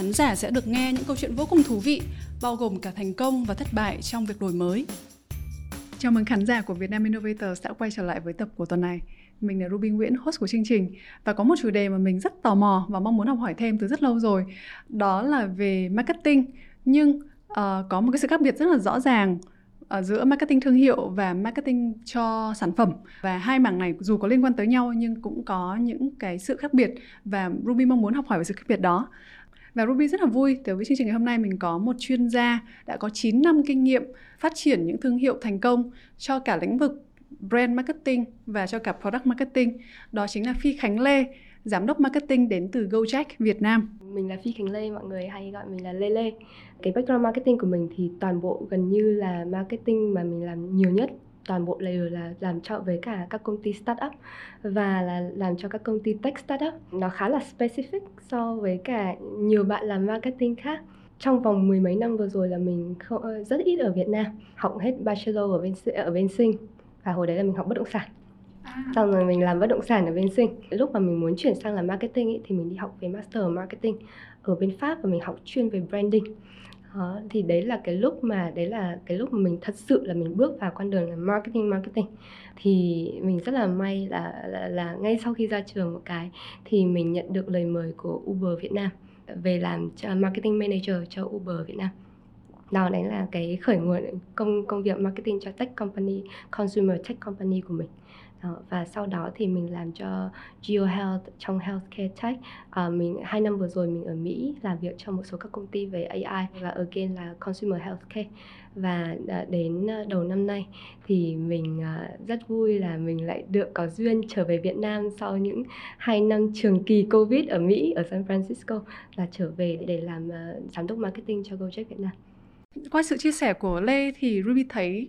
Khán giả sẽ được nghe những câu chuyện vô cùng thú vị, bao gồm cả thành công và thất bại trong việc đổi mới. Chào mừng khán giả của Vietnam Innovators đã quay trở lại với tập của tuần này. Mình là Ruby Nguyễn, host của chương trình và có một chủ đề mà mình rất tò mò và mong muốn học hỏi thêm từ rất lâu rồi. Đó là về marketing. Nhưng uh, có một cái sự khác biệt rất là rõ ràng ở giữa marketing thương hiệu và marketing cho sản phẩm và hai mảng này dù có liên quan tới nhau nhưng cũng có những cái sự khác biệt và Ruby mong muốn học hỏi về sự khác biệt đó. Và Ruby rất là vui tới với chương trình ngày hôm nay mình có một chuyên gia đã có 9 năm kinh nghiệm phát triển những thương hiệu thành công cho cả lĩnh vực brand marketing và cho cả product marketing. Đó chính là Phi Khánh Lê, giám đốc marketing đến từ Gojek Việt Nam. Mình là Phi Khánh Lê, mọi người hay gọi mình là Lê Lê. Cái background marketing của mình thì toàn bộ gần như là marketing mà mình làm nhiều nhất toàn bộ layer là làm cho với cả các công ty startup và là làm cho các công ty tech startup. Nó khá là specific so với cả nhiều bạn làm marketing khác. Trong vòng mười mấy năm vừa rồi là mình không, rất ít ở Việt Nam học hết bachelor ở bên ở bên sinh và hồi đấy là mình học bất động sản. À. xong rồi mình làm bất động sản ở bên sinh. Lúc mà mình muốn chuyển sang làm marketing ý, thì mình đi học về master marketing ở bên pháp và mình học chuyên về branding đó, thì đấy là cái lúc mà đấy là cái lúc mà mình thật sự là mình bước vào con đường là marketing marketing. Thì mình rất là may là, là là ngay sau khi ra trường một cái thì mình nhận được lời mời của Uber Việt Nam về làm marketing manager cho Uber Việt Nam. Đó đấy là cái khởi nguồn công công việc marketing cho tech company consumer tech company của mình. Ờ, và sau đó thì mình làm cho Geo Health trong healthcare tech à, mình hai năm vừa rồi mình ở Mỹ làm việc cho một số các công ty về AI và again là consumer healthcare và à, đến đầu năm nay thì mình à, rất vui là mình lại được có duyên trở về Việt Nam sau những hai năm trường kỳ Covid ở Mỹ ở San Francisco là trở về để làm giám đốc marketing cho Gojek Việt Nam. Qua sự chia sẻ của Lê thì Ruby thấy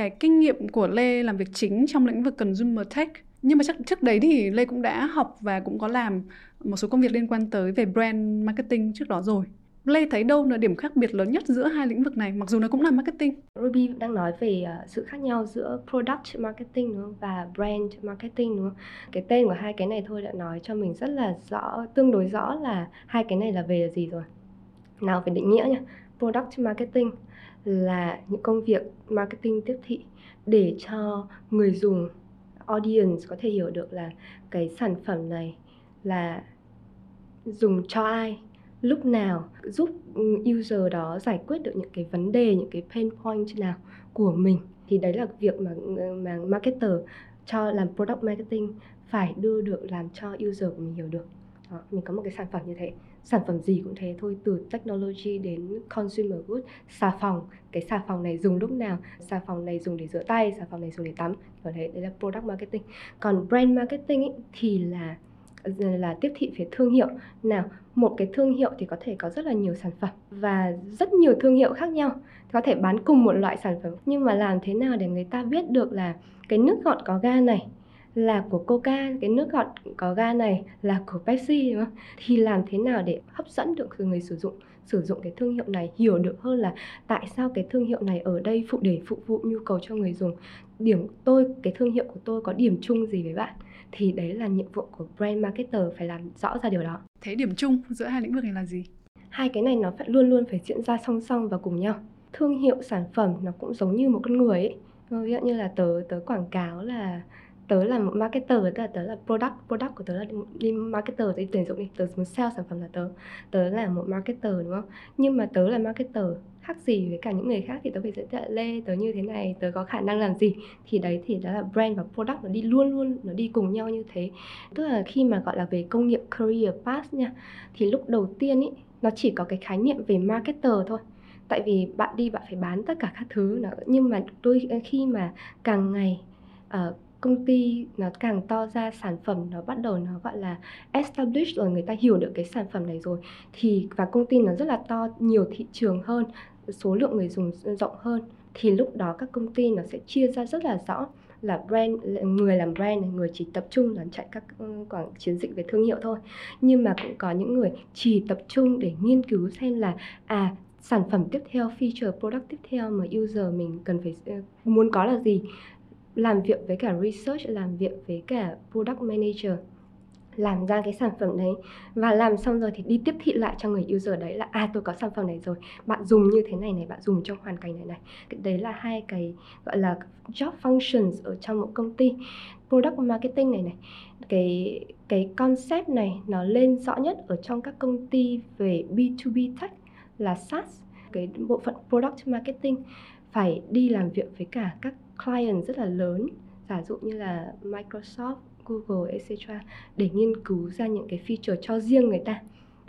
cái kinh nghiệm của Lê làm việc chính trong lĩnh vực consumer tech nhưng mà chắc trước đấy thì Lê cũng đã học và cũng có làm một số công việc liên quan tới về brand marketing trước đó rồi. Lê thấy đâu là điểm khác biệt lớn nhất giữa hai lĩnh vực này mặc dù nó cũng là marketing? Ruby đang nói về ờ, sự khác nhau giữa product marketing đúng không? và brand marketing đúng không? Cái tên của hai cái này thôi đã nói cho mình rất là rõ, tương đối rõ là hai cái này là về là gì rồi. Nào phải định nghĩa nhá Product marketing là những công việc marketing tiếp thị để cho người dùng audience có thể hiểu được là cái sản phẩm này là dùng cho ai lúc nào giúp user đó giải quyết được những cái vấn đề những cái pain point nào của mình. Thì đấy là việc mà mà marketer cho làm product marketing phải đưa được làm cho user của mình hiểu được. Đó, mình có một cái sản phẩm như thế sản phẩm gì cũng thế thôi từ technology đến consumer good xà phòng cái xà phòng này dùng lúc nào? Xà phòng này dùng để rửa tay xà phòng này dùng để tắm. Vâng và thế đấy là product marketing. Còn brand marketing ý, thì là là tiếp thị về thương hiệu. Nào một cái thương hiệu thì có thể có rất là nhiều sản phẩm và rất nhiều thương hiệu khác nhau. Có thể bán cùng một loại sản phẩm nhưng mà làm thế nào để người ta biết được là cái nước gọn có ga này là của Coca, cái nước gọt có ga này là của Pepsi đúng không? Thì làm thế nào để hấp dẫn được người sử dụng sử dụng cái thương hiệu này hiểu được hơn là tại sao cái thương hiệu này ở đây phụ để phục vụ nhu cầu cho người dùng? Điểm tôi cái thương hiệu của tôi có điểm chung gì với bạn? Thì đấy là nhiệm vụ của brand marketer phải làm rõ ra điều đó. Thế điểm chung giữa hai lĩnh vực này là gì? Hai cái này nó phải luôn luôn phải diễn ra song song và cùng nhau. Thương hiệu sản phẩm nó cũng giống như một con người ấy. Ví dụ như là tớ tớ quảng cáo là tớ là một marketer tức là tớ là product product của tớ là đi marketer đi tuyển dụng đi tớ muốn sell sản phẩm là tớ. Tớ là một marketer đúng không? Nhưng mà tớ là marketer khác gì với cả những người khác thì tớ phải giới thiệu lê tớ như thế này tớ có khả năng làm gì? Thì đấy thì đó là brand và product nó đi luôn luôn nó đi cùng nhau như thế. Tức là khi mà gọi là về công nghiệp career path nha thì lúc đầu tiên ý nó chỉ có cái khái niệm về marketer thôi. Tại vì bạn đi bạn phải bán tất cả các thứ nữa nhưng mà đôi khi mà càng ngày uh, công ty nó càng to ra, sản phẩm nó bắt đầu nó gọi là establish rồi, người ta hiểu được cái sản phẩm này rồi, thì, và công ty nó rất là to, nhiều thị trường hơn, số lượng người dùng rộng hơn, thì lúc đó các công ty nó sẽ chia ra rất là rõ, là brand, người làm brand này, người chỉ tập trung là chạy các ừ, quảng chiến dịch về thương hiệu thôi. Nhưng mà cũng có những người chỉ tập trung để nghiên cứu xem là à sản phẩm tiếp theo, feature, product tiếp theo mà user mình cần phải ừ, muốn có là gì làm việc với cả research, làm việc với cả product manager, làm ra cái sản phẩm đấy. Và làm xong rồi thì đi tiếp thị lại cho người user đấy là à tôi có sản phẩm này rồi, bạn dùng như thế này này, bạn dùng trong hoàn cảnh này này. Đấy là hai cái, gọi là, job functions ở trong một công ty. Product marketing này này, cái cái concept này nó lên rõ nhất ở trong các công ty về B2B tech là SaaS, cái bộ phận product marketing phải đi làm việc với cả các client rất là lớn, giả dụ như là Microsoft, Google etc để nghiên cứu ra những cái feature cho riêng người ta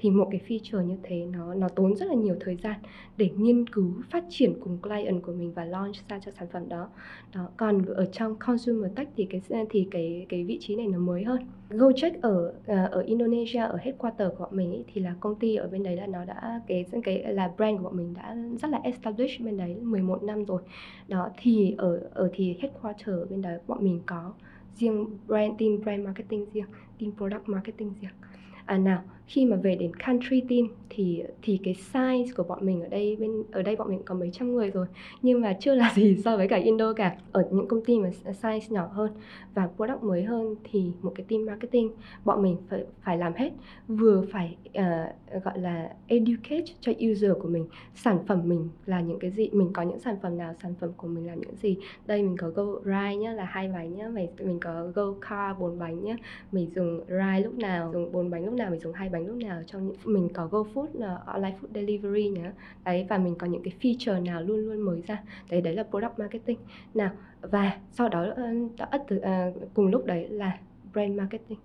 thì một cái feature như thế nó nó tốn rất là nhiều thời gian để nghiên cứu phát triển cùng client của mình và launch ra cho sản phẩm đó. Đó, còn ở trong consumer tech thì cái thì cái cái vị trí này nó mới hơn. Gojek ở à, ở Indonesia ở headquarter của bọn mình ấy, thì là công ty ở bên đấy là nó đã cái cái là brand của bọn mình đã rất là established bên đấy 11 năm rồi. Đó thì ở ở thì headquarter bên đấy bọn mình có riêng brand team brand marketing riêng team product marketing riêng à nào khi mà về đến country team thì thì cái size của bọn mình ở đây bên ở đây bọn mình có mấy trăm người rồi nhưng mà chưa là gì so với cả Indo cả. Ở những công ty mà size nhỏ hơn và product mới hơn thì một cái team marketing bọn mình phải phải làm hết. Vừa phải uh, gọi là educate cho user của mình sản phẩm mình là những cái gì mình có những sản phẩm nào sản phẩm của mình là những gì. Đây mình có go ride nhá là hai bánh nhá mình mình có go car bốn bánh nhá mình dùng ride lúc nào dùng bốn bánh lúc nào mình dùng hai bánh lúc nào trong những mình có GoFood là ờ, online food delivery nhá. Đấy và mình có những cái feature nào luôn luôn mới ra. Đấy đấy là product marketing. Nào và sau đó đã ất từ ờ, cùng lúc đấy là brand marketing.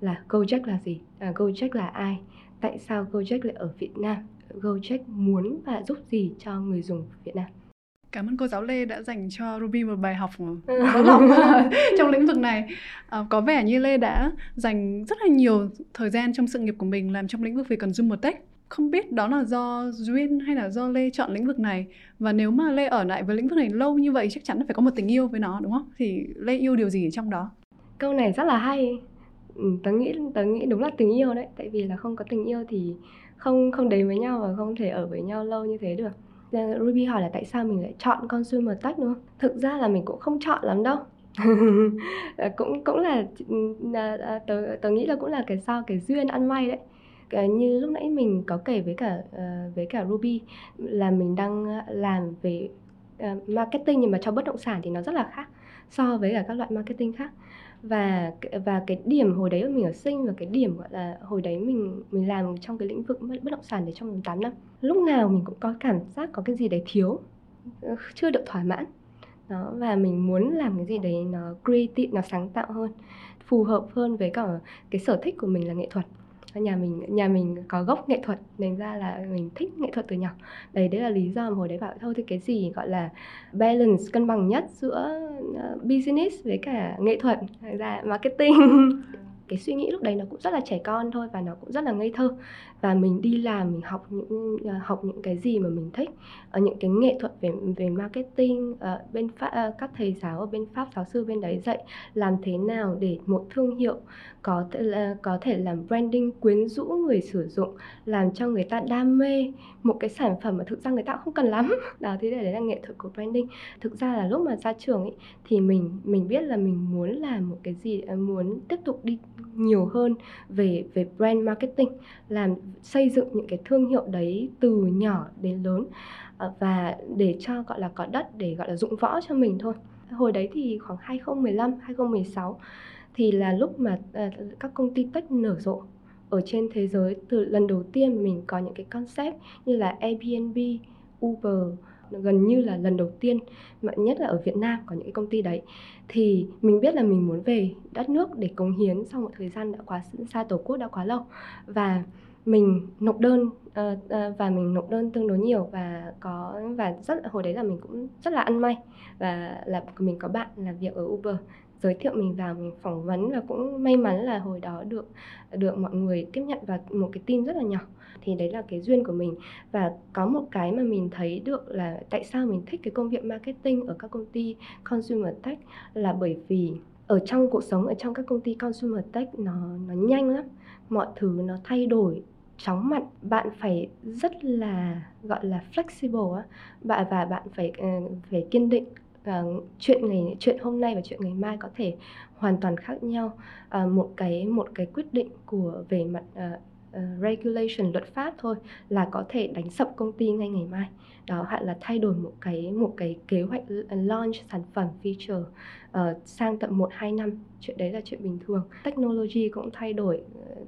Là Gojek là gì? À, Gojek là ai? Tại sao Gojek lại ở Việt Nam? Gojek muốn và giúp gì cho người dùng Việt Nam? Cảm ơn cô giáo Lê đã dành cho Ruby một bài học lòng trong lĩnh vực này. À, có vẻ như Lê đã dành rất là nhiều thời gian trong sự nghiệp của mình làm trong lĩnh vực về consumer tech. Không biết đó là do duyên hay là do Lê chọn lĩnh vực này và nếu mà Lê ở lại với lĩnh vực này lâu như vậy chắc chắn là phải có một tình yêu với nó đúng không? Thì Lê yêu điều gì ở trong đó? Câu này rất là hay. Ừ, tớ nghĩ tớ nghĩ đúng là tình yêu đấy, tại vì là không có tình yêu thì không không đến với nhau và không thể ở với nhau lâu như thế được Ờ, Ruby hỏi là tại sao mình lại chọn consumer tech, đúng không? Thực ra là mình cũng không chọn lắm đâu. Ờ, cũng cũng là à, à, tớ tớ nghĩ là cũng là cái sao cái duyên ăn may đấy. Ờ, như lúc nãy mình có kể với cả với cả Ruby là mình đang làm về marketing nhưng mà cho bất động sản thì nó rất là khác so với cả các loại marketing khác và và cái điểm hồi đấy mình ở sinh và cái điểm, gọi là, hồi đấy mình mình làm trong cái lĩnh vực bất động sản để trong vòng 8 năm, lúc nào mình cũng có cảm giác có cái gì đấy thiếu chưa được thỏa mãn. Đó, và mình muốn làm cái gì đấy nó creative, nó sáng tạo hơn, phù hợp hơn với cả cái sở thích của mình là nghệ thuật nhà mình nhà mình có gốc nghệ thuật nên ra là mình thích nghệ thuật từ nhỏ. Đấy đấy là lý do mà hồi đấy bảo thôi thì cái gì gọi là balance cân bằng nhất giữa uh, business với cả nghệ thuật? Ra marketing. Cái suy nghĩ lúc đấy nó cũng rất là trẻ con thôi và nó cũng rất là ngây thơ và mình đi làm, mình học những ờ, học những cái gì mà mình thích. Ở những cái nghệ thuật về về marketing ở bên pháp các thầy giáo ở bên pháp, giáo sư bên đấy dạy làm thế nào để một thương hiệu có thể là có thể làm branding quyến rũ người sử dụng, làm cho người ta đam mê một cái sản phẩm mà thực ra người ta không cần lắm. Đó thế đấy là nghệ thuật của branding. Thực ra là lúc mà ra trường ấy, thì mình mình biết là mình muốn làm một cái gì muốn tiếp tục đi nhiều hơn về về brand marketing, làm xây dựng những cái thương hiệu đấy từ nhỏ đến lớn ờ, và để cho gọi là có đất để gọi là dụng võ cho mình thôi. Hồi đấy thì khoảng 2015 2016 thì là lúc mà ờ, các công ty tech nở rộ ở trên thế giới. Từ lần đầu tiên mình có những cái concept như là Airbnb, Uber gần như là lần đầu tiên mà nhất là ở Việt Nam có những cái công ty đấy. Thì mình biết là mình muốn về đất nước để cống hiến sau một thời gian đã quá xa tổ quốc đã quá lâu. Và mình nộp đơn uh, uh, và mình nộp đơn tương đối nhiều và có và rất hồi đấy là mình cũng rất là ăn may. Và là mình có bạn làm việc ở Uber giới thiệu mình vào mình phỏng vấn và cũng may mắn là hồi đó được được mọi người tiếp nhận vào một cái team rất là nhỏ. Thì đấy là cái duyên của mình. Và có một cái mà mình thấy được là tại sao mình thích cái công việc marketing ở các công ty consumer tech là bởi vì ở trong cuộc sống ở trong các công ty consumer tech nó nó nhanh lắm mọi thứ nó thay đổi. Chóng mặt, bạn phải rất là, gọi là, flexible á. Bạn và bạn phải ờ, phải kiên định ờ, chuyện ngày, chuyện hôm nay và chuyện ngày mai có thể hoàn toàn khác nhau. Ờ, một cái một cái quyết định của, về mặt uh, regulation luật pháp thôi là có thể đánh sập công ty ngay ngày mai. Đó hoặc là thay đổi một cái một cái kế hoạch ờ, launch sản phẩm feature uh, sang tận một hai năm. Chuyện đấy là chuyện bình thường. Technology cũng thay đổi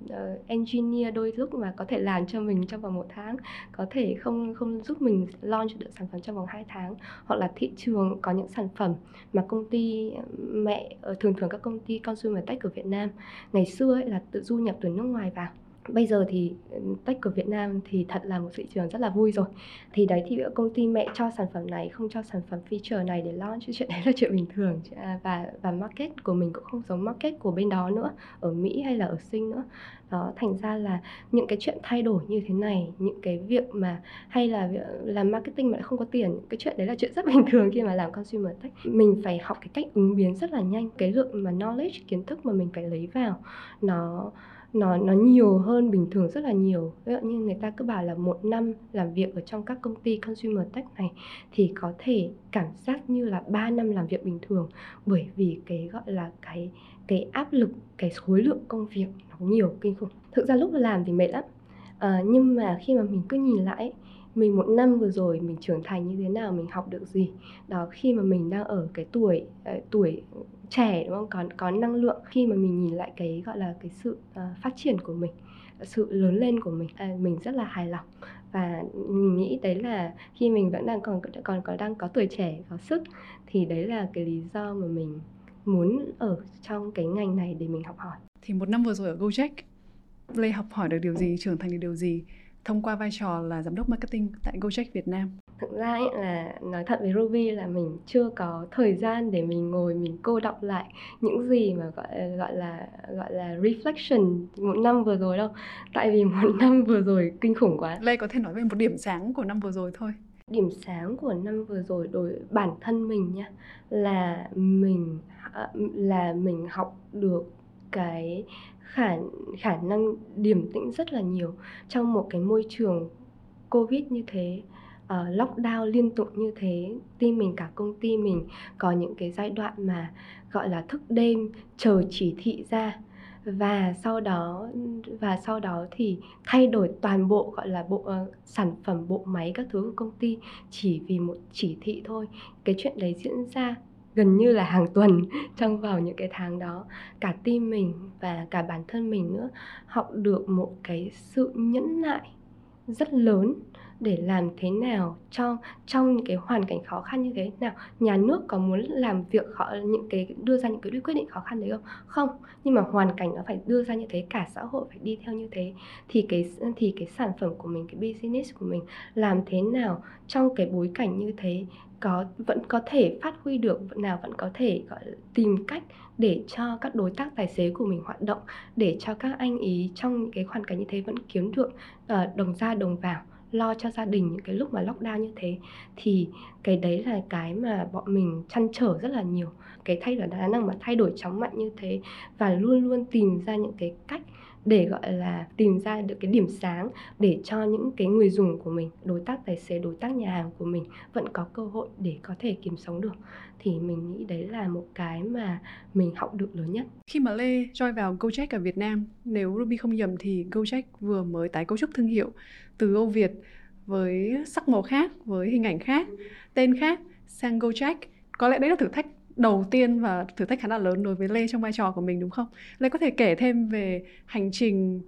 uh, engineer đôi lúc mà có thể làm cho mình trong vòng một tháng có thể không không giúp mình launch được sản phẩm trong vòng 2 tháng. Hoặc là thị trường có những sản phẩm mà công ty mẹ thường thường các công ty consumer tech của Việt Nam ngày xưa ấy là tự du nhập từ nước ngoài vào bây giờ thì ừ, tech của Việt Nam thì thật là một thị trường rất là vui rồi. Thì đấy, thì công ty mẹ cho sản phẩm này, không cho sản phẩm feature này để launch, chuyện đấy là chuyện bình thường. À, và và market của mình cũng không giống market của bên đó nữa, ở Mỹ hay là ở Sinh nữa. Đó, thành ra là những cái chuyện thay đổi như thế này, những cái việc mà, hay là làm marketing mà lại không có tiền, cái chuyện đấy là chuyện rất bình thường khi mà làm consumer tech. Mình phải học cái cách ứng biến rất là nhanh, cái lượng mà knowledge, kiến thức mà mình phải lấy vào, nó nó nó nhiều hơn bình thường rất là nhiều. Ví dụ như người ta cứ bảo là một năm làm việc ở trong các công ty consumer tech này thì có thể cảm giác như là 3 năm làm việc bình thường. Bởi vì cái gọi là cái cái áp lực cái khối lượng công việc nó nhiều kinh khủng. Thực ra lúc làm thì mệt lắm. À, nhưng mà khi mà mình cứ nhìn lại mình một năm vừa rồi mình trưởng thành như thế nào mình học được gì đó khi mà mình đang ở cái tuổi uh, tuổi trẻ đúng không? Còn có năng lượng khi mà mình nhìn lại cái gọi là cái sự uh, phát triển của mình sự lớn lên của mình. À, mình rất là hài lòng. Và mình nghĩ đấy là khi mình vẫn đang còn còn có đang có tuổi trẻ có sức thì đấy là cái lý do mà mình muốn ở trong cái ngành này để mình học hỏi. Thì một năm vừa rồi ở Gojek Lê học hỏi được điều gì trưởng thành được điều gì thông qua vai trò là giám đốc marketing tại Gojek Việt Nam? Thực ra ấy là nói thật với Ruby là mình chưa có thời gian để mình ngồi mình cô đọc lại những gì mà gọi gọi là gọi là reflection một năm vừa rồi đâu. Tại vì một năm vừa rồi kinh khủng quá. Lê có thể nói về một điểm sáng của năm vừa rồi thôi. Điểm sáng của năm vừa rồi đối bản thân mình nha là mình là mình học được cái khả khả năng điềm tĩnh rất là nhiều trong một cái môi trường covid như thế uh, lockdown liên tục như thế team mình cả công ty mình có những cái giai đoạn mà gọi là thức đêm chờ chỉ thị ra. Và sau đó và sau đó thì thay đổi toàn bộ gọi là bộ uh, sản phẩm bộ máy các thứ của công ty chỉ vì một chỉ thị thôi. Cái chuyện đấy diễn ra gần như là hàng tuần trong vào những cái tháng đó. Cả team mình và cả bản thân mình nữa học được một cái sự nhẫn nại rất lớn để làm thế nào cho trong những cái hoàn cảnh khó khăn như thế nào? Nhà nước có muốn làm việc khó những cái đưa ra những cái quyết định khó khăn đấy không? Không nhưng mà hoàn cảnh nó phải đưa ra như thế cả xã hội phải đi theo như thế thì cái thì cái sản phẩm của mình cái business của mình làm thế nào trong cái bối cảnh như thế có vẫn có thể phát huy được nào vẫn có thể gọi tìm cách để cho các đối tác tài xế của mình hoạt động để cho các anh ý trong những cái hoàn cảnh như thế vẫn kiếm được uh, đồng ra đồng vào lo cho gia đình những cái lúc mà lockdown như thế, thì cái đấy là cái mà bọn mình chăn trở rất là nhiều. Cái thay đổi đa năng mà thay đổi chóng mặt như thế và luôn luôn tìm ra những cái cách để, gọi là, tìm ra được cái điểm sáng để cho những cái người dùng của mình, đối tác, tài xế, đối tác nhà hàng của mình vẫn có cơ hội để có thể kiếm sống được. Thì mình nghĩ đấy là một cái mà mình học được lớn nhất. Khi mà Lê join vào Gojek ở Việt Nam, nếu Ruby không nhầm thì Gojek vừa mới tái cấu trúc thương hiệu từ Âu Việt với sắc màu khác, với hình ảnh khác, tên khác sang Gojek. Có lẽ đấy là thử thách đầu tiên và thử thách khá là lớn đối với Lê trong vai trò của mình đúng không? Lê có thể kể thêm về hành trình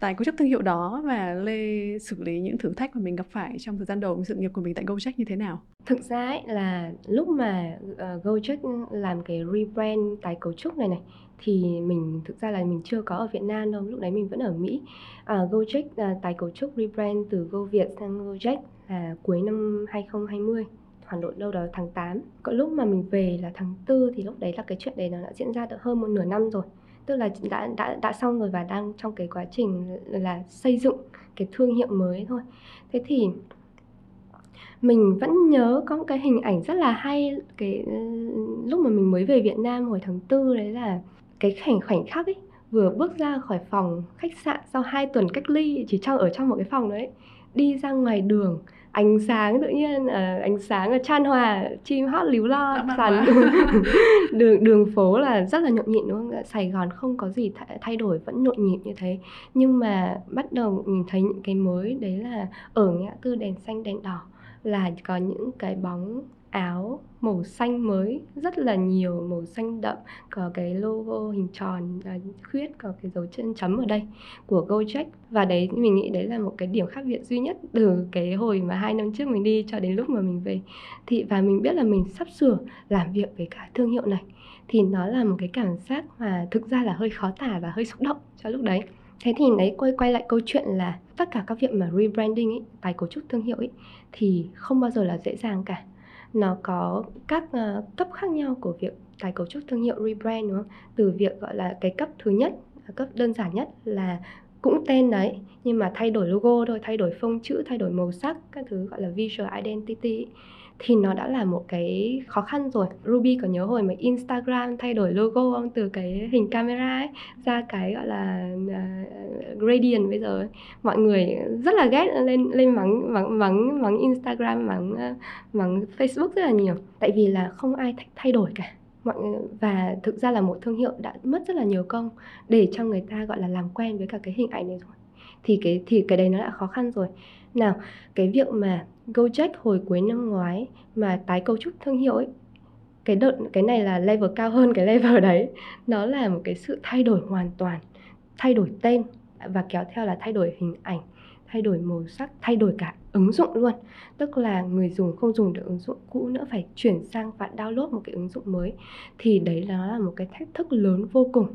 tại cấu trúc thương hiệu đó và Lê xử lý những thử thách mà mình gặp phải trong thời gian đầu sự nghiệp của mình tại Gojek như thế nào? Thực ra ấy là lúc mà uh, Gojek làm cái rebrand tái cấu trúc này này thì mình thực ra là mình chưa có ở Việt Nam đâu, lúc đấy mình vẫn ở Mỹ. Uh, Gojek ờ, uh, tái cấu trúc rebrand từ GoViet sang Gojek là cuối năm 2020 Hà Nội đâu đó tháng 8 có lúc mà mình về là tháng 4 thì lúc đấy là cái chuyện đấy nó đã diễn ra được hơn một nửa năm rồi. Tức là đã đã đã xong rồi và đang trong cái quá trình là xây dựng cái thương hiệu mới thôi. Thế thì mình vẫn nhớ có một cái hình ảnh rất là hay, cái ừ, lúc mà mình mới về Việt Nam hồi tháng tư đấy là cái khoảnh khoảnh khắc ấy, vừa bước ra khỏi phòng khách sạn sau 2 tuần cách ly, chỉ trong ở trong một cái phòng đấy, đi ra ngoài đường ánh sáng tự nhiên uh, ánh sáng ở chan hòa chim hót líu lo sàn đường đường phố là rất là nhộn nhịp đúng không? Sài Gòn không có gì thay đổi vẫn nhộn nhịp như thế. Nhưng mà bắt đầu nhìn thấy những cái mới đấy là ở ngã tư đèn xanh đèn đỏ là có những cái bóng áo màu xanh mới rất là nhiều màu xanh đậm. Có cái logo hình tròn à, khuyết có cái dấu chân chấm ở đây của Gojek. Và đấy mình nghĩ đấy là một cái điểm khác biệt duy nhất từ cái hồi mà hai năm trước mình đi cho đến lúc mà mình về thì và mình biết là mình sắp sửa làm việc với cả thương hiệu này. Thì nó là một cái cảm giác mà thực ra là hơi khó tả và hơi xúc động cho lúc đấy. Thế thì đấy quay quay lại câu chuyện là tất cả các việc mà rebranding ấy tái cấu trúc thương hiệu ấy thì không bao giờ là dễ dàng cả nó có các uh, cấp khác nhau của việc tái cấu trúc thương hiệu rebrand đúng không? Từ việc gọi là cái cấp thứ nhất, à, cấp đơn giản nhất là cũng tên đấy nhưng mà thay đổi logo thôi, thay đổi phông chữ, thay đổi màu sắc, các thứ gọi là visual identity thì nó đã là một cái khó khăn rồi. Ruby có nhớ hồi mà Instagram thay đổi logo không từ cái hình camera ấy ra cái gọi là uh, gradient bây giờ ấy. mọi người rất là ghét lên lên mắng mắng mắng mắng Instagram mắng uh, à, mắng Facebook rất là nhiều. Tại vì là không ai th- thay đổi cả. Mọi người và thực ra là một thương hiệu đã mất rất là nhiều công để cho người ta gọi là làm quen với cả cái hình ảnh này rồi thì cái thì cái đấy nó đã khó khăn rồi. Nào, cái việc mà Gojek hồi cuối năm ngoái mà tái cấu trúc thương hiệu ấy, cái đợt, cái này là level cao hơn cái level đấy. Nó là một cái sự thay đổi hoàn toàn, thay đổi tên và kéo theo là thay đổi hình ảnh, thay đổi màu sắc, thay đổi cả ứng dụng luôn. Tức là người dùng không dùng được ứng dụng cũ nữa, phải chuyển sang và download một cái ứng dụng mới. Thì đấy nó là một cái thách thức lớn vô cùng.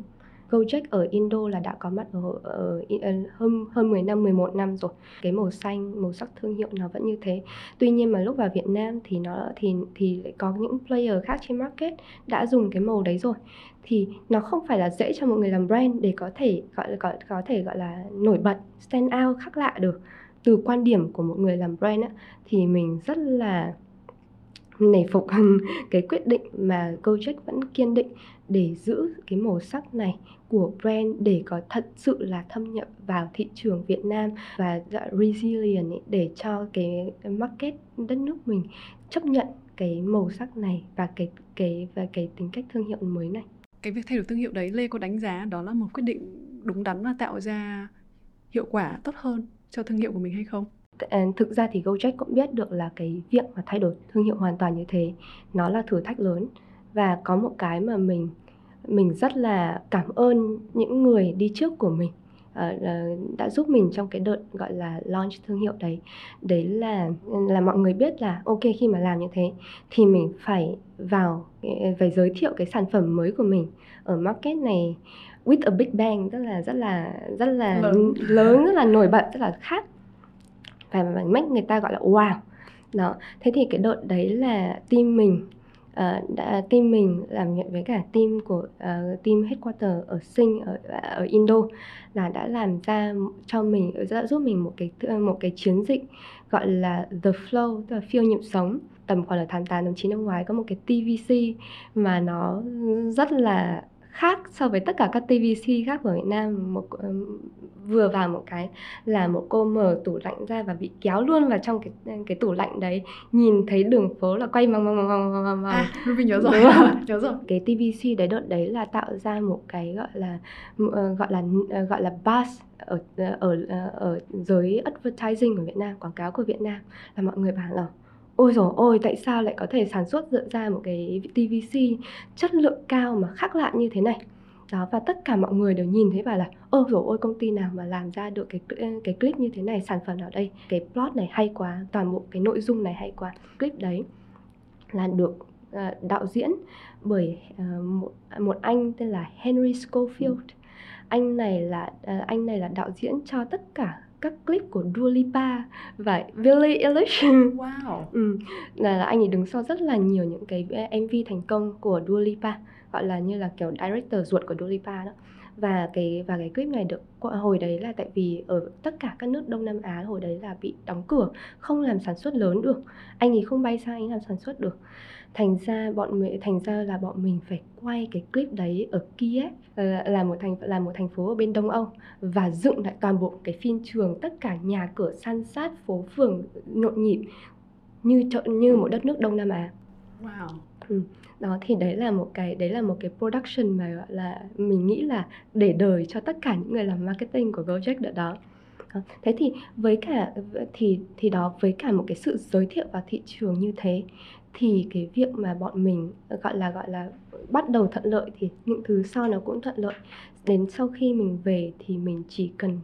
Gojek ở Indo là đã có mặt ở, ở, ở hơn hơn 10 năm 11 năm rồi. Cái màu xanh, màu sắc thương hiệu nó vẫn như thế. Tuy nhiên mà lúc vào Việt Nam thì nó thì thì lại có những player khác trên market đã dùng cái màu đấy rồi. Thì nó không phải là dễ cho một người làm brand để có thể gọi là có, có thể gọi là nổi bật, stand out khác lạ được. Từ quan điểm của một người làm brand á, thì mình rất là nể phục cái quyết định mà Gojek vẫn kiên định để giữ cái màu sắc này của brand để có thật sự là thâm nhập vào thị trường Việt Nam và resilient ấy, để cho cái market đất nước mình chấp nhận cái màu sắc này và cái cái và cái tính cách thương hiệu mới này. Cái việc thay đổi thương hiệu đấy Lê có đánh giá đó là một quyết định đúng đắn và tạo ra hiệu quả tốt hơn cho thương hiệu của mình hay không? Ờ, thực ra thì Gojek cũng biết được là cái việc mà thay đổi thương hiệu hoàn toàn như thế nó là thử thách lớn và có một cái mà mình mình rất là cảm ơn những người đi trước của mình uh, đã giúp mình trong cái đợt gọi là launch thương hiệu đấy. Đấy là là mọi người biết là ok khi mà làm như thế thì mình phải vào phải giới thiệu cái sản phẩm mới của mình ở market này with a big bang tức là rất là rất là lớn, lớn rất là nổi bật rất là khác và make người ta gọi là wow. Đó thế thì cái đợt đấy là team mình uh, đã team mình làm việc với cả team của uh, team headquarter ở sinh ở à, ở Indo là đã làm ra cho mình đã giúp mình một cái một cái chiến dịch gọi là the flow tức là phiêu nhịp sống tầm khoảng là tháng 8 tháng 9 năm ngoái có một cái TVC mà nó rất là khác so với tất cả các TVC khác ở Việt Nam. Một vừa vào một cái là một cô mở tủ lạnh ra và bị kéo luôn vào trong cái cái tủ lạnh đấy. Nhìn thấy đường phố là quay vòng vòng vòng vòng vòng vòng à, Ruby nhớ rồi. nhớ rồi. Cái TVC đấy đợt đấy là tạo ra một cái gọi là uh, gọi là uh, gọi là buzz ở ở ở giới advertising của Việt Nam quảng cáo của Việt Nam. Là mọi người bảo là ôi rồi ôi tại sao lại có thể sản xuất dựa ra một cái TVC chất lượng cao mà khác lạ như thế này? Đó và tất cả mọi người đều nhìn thấy và là ôi rồi ôi công ty nào mà làm ra được cái cái clip như thế này sản phẩm nào đây? Cái plot này hay quá toàn bộ cái nội dung này hay quá. Clip đấy là được uh, đạo diễn bởi uh, một một anh tên là Henry Schofield. Anh này là uh, anh này là đạo diễn cho tất cả các clip của Dua Lipa và Billie Eilish. Wow. Ừ, là, là anh ấy đứng sau rất là nhiều những cái MV thành công của Dua Lipa gọi là như là kiểu director ruột của Dua Lipa đó. Và cái và cái clip này được hồi đấy là tại vì ở tất cả các nước Đông Nam Á hồi đấy là bị đóng cửa không làm sản xuất lớn được. Anh ấy không bay sang anh làm sản xuất được thành ra bọn mình thành ra là bọn mình phải quay cái clip đấy ở Kiev là, là một thành là một thành phố ở bên Đông Âu và dựng lại toàn bộ cái phim trường tất cả nhà cửa san sát phố phường nhộn nhịp như như một đất nước Đông Nam Á. Wow. Ừ. Đó thì đấy là một cái đấy là một cái production mà gọi là mình nghĩ là để đời cho tất cả những người làm marketing của Gojek đợt đó. Thế thì với cả thì thì đó với cả một cái sự giới thiệu vào thị trường như thế thì cái việc mà bọn mình gọi là gọi là bắt đầu thuận lợi thì những thứ sau nó cũng thuận lợi. Đến sau khi mình về thì mình chỉ cần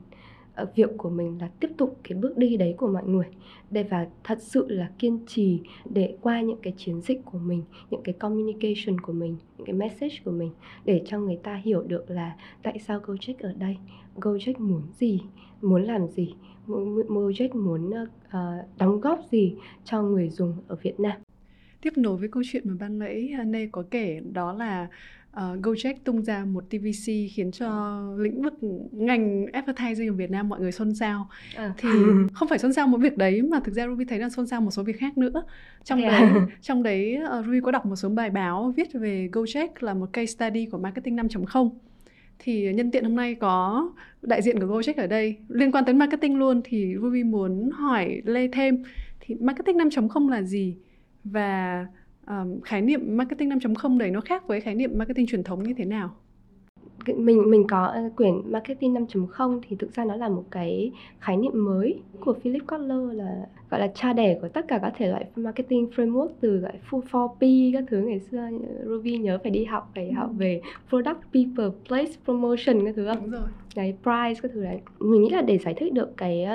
ờ, việc của mình là tiếp tục cái bước đi đấy của mọi người. Để và thật sự là kiên trì để qua những cái chiến dịch của mình những cái communication của mình những cái message của mình để cho người ta hiểu được là tại sao Gojek ở đây Gojek muốn gì muốn làm gì Gojek muốn uh, đóng góp gì cho người dùng ở Việt Nam tiếp nối với câu chuyện mà ban nãy Nê có kể đó là uh, Gojek tung ra một TVC khiến cho lĩnh vực ngành advertising ở Việt Nam mọi người xôn xao. À. thì không phải xôn xao một việc đấy mà thực ra Ruby thấy là xôn xao một số việc khác nữa. Trong yeah. đấy trong đấy uh, Ruby có đọc một số bài báo viết về Gojek là một case study của marketing 5.0 thì nhân tiện hôm nay có đại diện của Gojek ở đây. Liên quan tới marketing luôn thì Ruby muốn hỏi Lê thêm. Thì marketing 5.0 là gì và um, khái niệm marketing 5.0 đấy nó khác với khái niệm marketing truyền thống như thế nào? mình mình có ờ, quyển marketing 5.0 thì thực ra nó là một cái khái niệm mới của Philip Kotler là gọi là cha đẻ của tất cả các thể loại marketing framework từ gọi full 4P các thứ ngày xưa Ruby nhớ phải đi học phải học về product people place promotion các thứ không? Đúng rồi. Đấy price các thứ đấy. Mình nghĩ là để giải thích được cái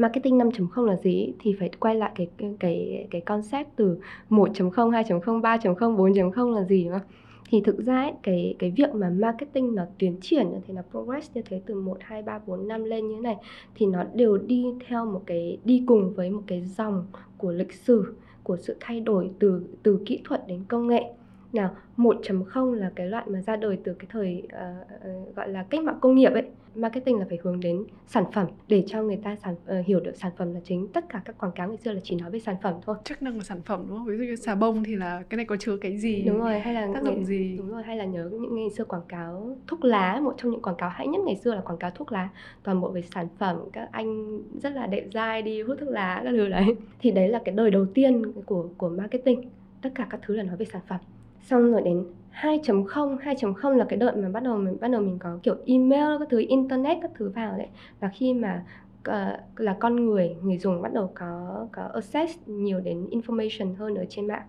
marketing 5.0 là gì thì phải quay lại cái cái cái concept từ 1.0, 2.0, 3.0, 4.0 là gì đúng không? Thì thực ra ấy, cái cái việc mà marketing nó tiến triển như thế nó progress như thế từ 1 2 3 4 5 lên như thế này thì nó đều đi theo một cái đi cùng với một cái dòng của lịch sử của sự thay đổi từ từ kỹ thuật đến công nghệ. Nào 1.0 là cái loại mà ra đời từ cái thời uh, uh, gọi là cách mạng công nghiệp ấy marketing là phải hướng đến sản phẩm để cho người ta sản uh, hiểu được sản phẩm là chính. Tất cả các quảng cáo ngày xưa là chỉ nói về sản phẩm thôi. Chức năng của sản phẩm đúng không? Ví dụ như xà bông thì là cái này có chứa cái gì? Đúng rồi hay là tác dụng gì? Đúng rồi hay là nhớ những ngày xưa quảng cáo thuốc lá một trong những quảng cáo hay nhất ngày xưa là quảng cáo thuốc lá. Toàn bộ về sản phẩm các anh rất là đẹp dai đi hút thuốc lá các thứ đấy. Thì đấy là cái đời đầu tiên của của marketing. Tất cả các thứ là nói về sản phẩm. Xong rồi đến 2.0 2.0 là cái đợt mà bắt đầu mình bắt đầu mình có kiểu email các thứ internet các thứ vào đấy. Là khi mà uh, là con người người dùng bắt đầu có có access nhiều đến information hơn ở trên mạng.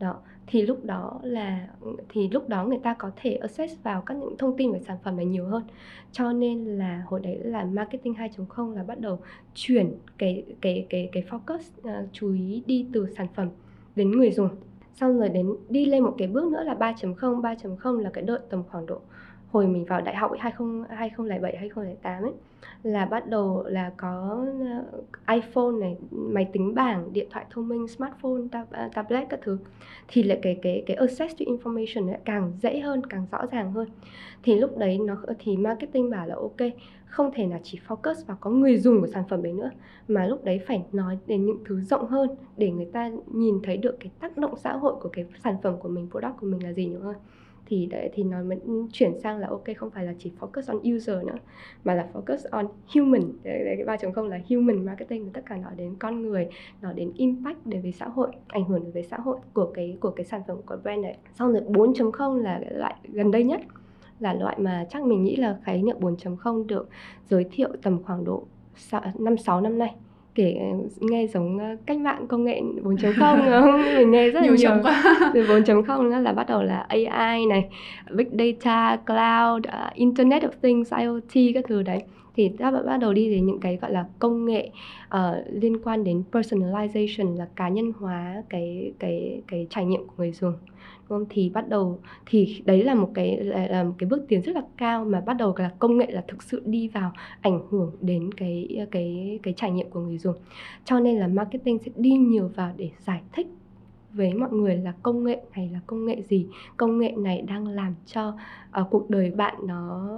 Đó thì lúc đó là thì lúc đó người ta có thể access vào các những thông tin về sản phẩm này nhiều hơn. Cho nên là hồi đấy là marketing 2.0 là bắt đầu chuyển cái cái cái cái focus uh, chú ý đi từ sản phẩm đến người dùng xong rồi đến đi lên một cái bước nữa là 3.0 3.0 là cái đợt tầm khoảng độ hồi mình vào đại học 20 2007 2008 ấy là bắt đầu là có ờ, iPhone này, máy tính bảng, điện thoại thông minh, smartphone, tab, ờ, tablet các thứ thì lại cái cái cái access to information lại càng dễ hơn, càng rõ ràng hơn. Thì lúc đấy nó thì marketing bảo là ok, không thể là chỉ focus vào có người dùng của sản phẩm đấy nữa mà lúc đấy phải nói đến những thứ rộng hơn để người ta nhìn thấy được cái tác động xã hội của cái sản phẩm của mình, product của mình là gì nhiều hơn thì đấy thì nó mới chuyển sang là ok không phải là chỉ focus on user nữa mà là focus on human. Đấy, đấy cái 3.0 là human marketing tất cả nó đến con người nó đến impact đối với xã hội ảnh hưởng về xã hội của cái của cái sản phẩm của brand đấy. Sau rồi 4.0 là cái loại gần đây nhất là loại mà chắc mình nghĩ là khái niệm 4.0 được giới thiệu tầm khoảng độ 5 6 năm nay kể nghe giống ờ, cách mạng công nghệ 4.0 mình nghe rất là nhiều, nhiều. quá. Từ 4.0 là bắt đầu là AI này big data cloud uh, internet of things IoT các thứ đấy. Thì ta bắt đầu đi đến những cái gọi là công nghệ uh, liên quan đến personalization là cá nhân hóa cái cái cái trải nghiệm của người dùng không? thì bắt đầu thì đấy là một cái là, là một cái bước tiến rất là cao mà bắt đầu là công nghệ là thực sự đi vào ảnh hưởng đến cái cái cái trải nghiệm của người dùng cho nên là marketing sẽ đi nhiều vào để giải thích với mọi người là công nghệ này là công nghệ gì công nghệ này đang làm cho uh, cuộc đời bạn nó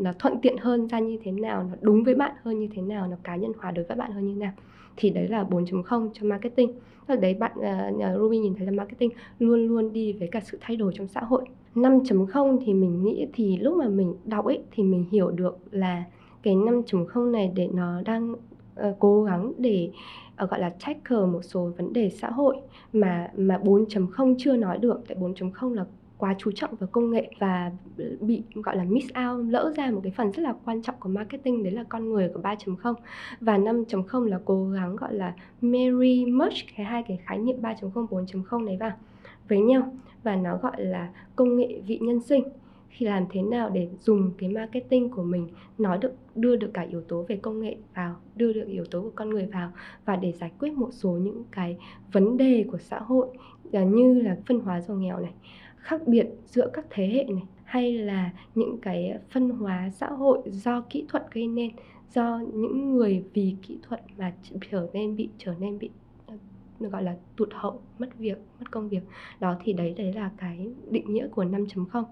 nó thuận tiện hơn ra như thế nào nó đúng với bạn hơn như thế nào nó cá nhân hóa đối với bạn hơn như thế nào thì đấy là 4.0 cho marketing. Là đấy bạn uh, Ruby nhìn thấy là marketing luôn luôn đi với cả sự thay đổi trong xã hội. 5.0 thì mình nghĩ thì lúc mà mình đọc ấy thì mình hiểu được là cái 5.0 này để nó đang uh, cố gắng để uh, gọi là tackle một số vấn đề xã hội mà mà 4.0 chưa nói được. Tại 4.0 là quá chú trọng vào công nghệ và bị, gọi là, miss out, lỡ ra một cái phần rất là quan trọng của marketing, đấy là con người của 3.0 và 5.0 là cố gắng, gọi là, marry, merge cái hai cái khái niệm 3.0 4.0 này vào, với nhau. Và nó gọi là công nghệ vị nhân sinh. Khi làm thế nào để dùng cái marketing của mình nói được đưa được cả yếu tố về công nghệ vào, đưa được yếu tố của con người vào, và để giải quyết một số những cái vấn đề của xã hội à, như là phân hóa giàu nghèo này khác biệt giữa các thế hệ này, hay là những cái phân hóa xã hội do kỹ thuật gây nên, do những người vì kỹ thuật mà trở nên bị, trở nên bị ờ, gọi là tụt hậu, mất việc, mất công việc. Đó thì đấy đấy là cái định nghĩa của 5.0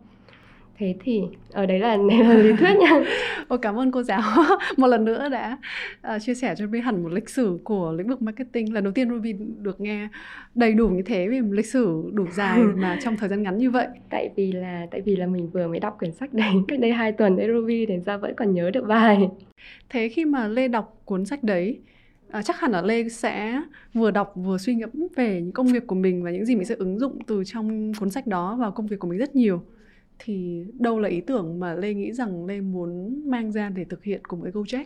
thế thì ở đấy là, đấy là lý thuyết nha. Ôi cảm ơn cô giáo. Một lần nữa đã uh, chia sẻ cho Ruby hẳn một lịch sử của lĩnh vực marketing. Lần đầu tiên Ruby được nghe đầy đủ như thế về một lịch sử đủ dài mà trong thời gian ngắn như vậy. Tại vì là tại vì là mình vừa mới đọc quyển sách đấy cách đây 2 tuần đấy Ruby để ra vẫn còn nhớ được bài. Thế khi mà Lê đọc cuốn sách đấy À, chắc hẳn là Lê sẽ vừa đọc vừa suy ngẫm về những công việc của mình và những gì mình sẽ ứng dụng từ trong cuốn sách đó vào công việc của mình rất nhiều thì đâu là ý tưởng mà Lê nghĩ rằng Lê muốn mang ra để thực hiện cùng với Gojek?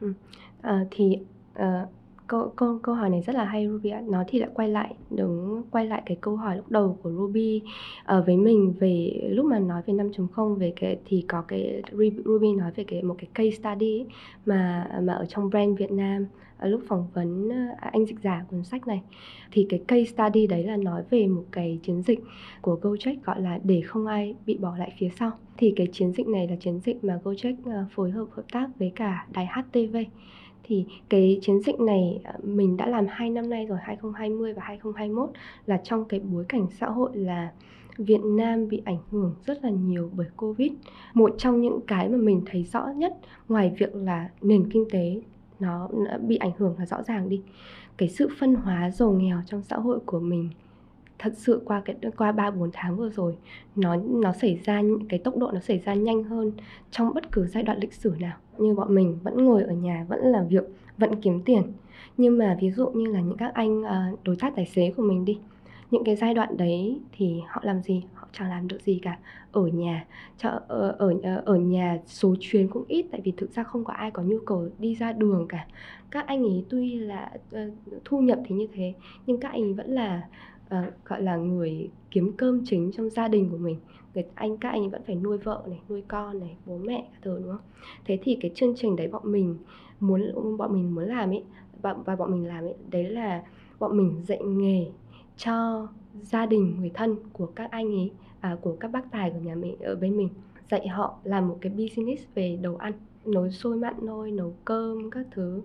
Ừ. À, thì à, câu câu câu hỏi này rất là hay Ruby ạ. Nó thì lại quay lại đúng quay lại cái câu hỏi lúc đầu của Ruby à, với mình về lúc mà nói về 5.0 về cái thì có cái Ruby nói về cái một cái case study ấy, mà mà ở trong brand Việt Nam À, lúc phỏng vấn à, anh dịch giả cuốn sách này, thì cái case study đấy là nói về một cái chiến dịch của Gojek gọi là để không ai bị bỏ lại phía sau thì cái chiến dịch này là chiến dịch mà Gojek à, phối hợp hợp tác với cả đài HTV thì cái chiến dịch này mình đã làm hai năm nay rồi 2020 và 2021 là trong cái bối cảnh xã hội là Việt Nam bị ảnh hưởng rất là nhiều bởi Covid. Một trong những cái mà mình thấy rõ nhất, ngoài việc là nền kinh tế nó bị ảnh hưởng là rõ ràng đi. Cái sự phân hóa giàu nghèo trong xã hội của mình, thật sự qua cái, qua ba bốn tháng vừa rồi, nó nó xảy ra, cái tốc độ nó xảy ra nhanh hơn trong bất cứ giai đoạn lịch sử nào. Như bọn mình vẫn ngồi ở nhà, vẫn làm việc, vẫn kiếm tiền. Nhưng mà ví dụ như là những các anh ờ, đối tác tài xế của mình đi, những cái giai đoạn đấy thì họ làm gì? Chẳng làm được gì cả. Ở nhà ờ, ở, ở ở nhà số chuyến cũng ít tại vì thực ra không có ai có nhu cầu đi ra đường cả. Các anh ấy tuy là uh, thu nhập thì như thế nhưng các anh ấy vẫn là uh, gọi là người kiếm cơm chính trong gia đình của mình. Người anh các anh ấy vẫn phải nuôi vợ này nuôi con này bố mẹ các thứ đúng không? Thế thì cái chương trình đấy bọn mình muốn bọn mình muốn làm ấy và, và bọn mình làm ấy đấy là bọn mình dạy nghề cho gia đình người thân của các anh ấy à, của các bác tài của nhà mình ở bên mình. Dạy họ làm một cái business về đồ ăn nấu sôi mặn thôi nấu cơm các thứ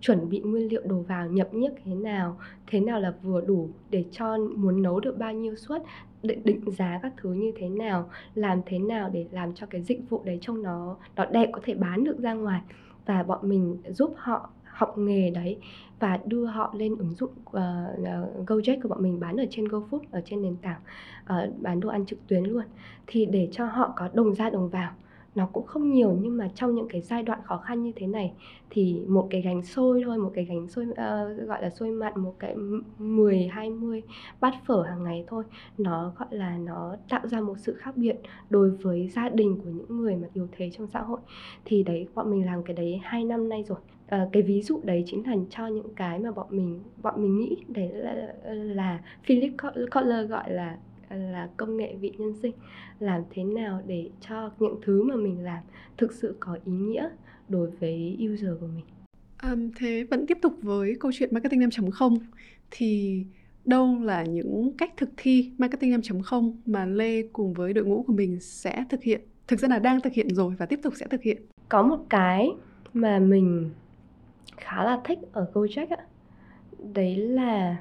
chuẩn bị nguyên liệu đồ vào nhập nhất thế nào thế nào là vừa đủ để cho muốn nấu được bao nhiêu suất định, định giá các thứ như thế nào làm thế nào để làm cho cái dịch vụ đấy trông nó nó đẹp có thể bán được ra ngoài. Và bọn mình giúp họ học nghề đấy và đưa họ lên ứng dụng uh, Gojek của bọn mình bán ở trên GoFood ở trên nền tảng uh, bán đồ ăn trực tuyến luôn. Thì để cho họ có đồng ra đồng vào nó cũng không nhiều nhưng mà trong những cái giai đoạn khó khăn như thế này thì một cái gánh xôi thôi một cái gánh xôi uh, gọi là xôi mặn một cái 10 20 bát phở hàng ngày thôi nó gọi là nó tạo ra một sự khác biệt đối với gia đình của những người mà yếu thế trong xã hội. Thì đấy bọn mình làm cái đấy hai năm nay rồi uh, cái ví dụ đấy chính là cho những cái mà bọn mình bọn mình nghĩ đấy là, là Philip Kotler gọi là là công nghệ vị nhân sinh. Làm thế nào để cho những thứ mà mình làm thực sự có ý nghĩa đối với user của mình? Um, thế vẫn tiếp tục với câu chuyện marketing 5.0 thì đâu là những cách thực thi marketing 5.0 mà Lê cùng với đội ngũ của mình sẽ thực hiện thực ra là đang thực hiện rồi và tiếp tục sẽ thực hiện? Có một cái mà mình khá là thích ở Gojek ạ. Đấy là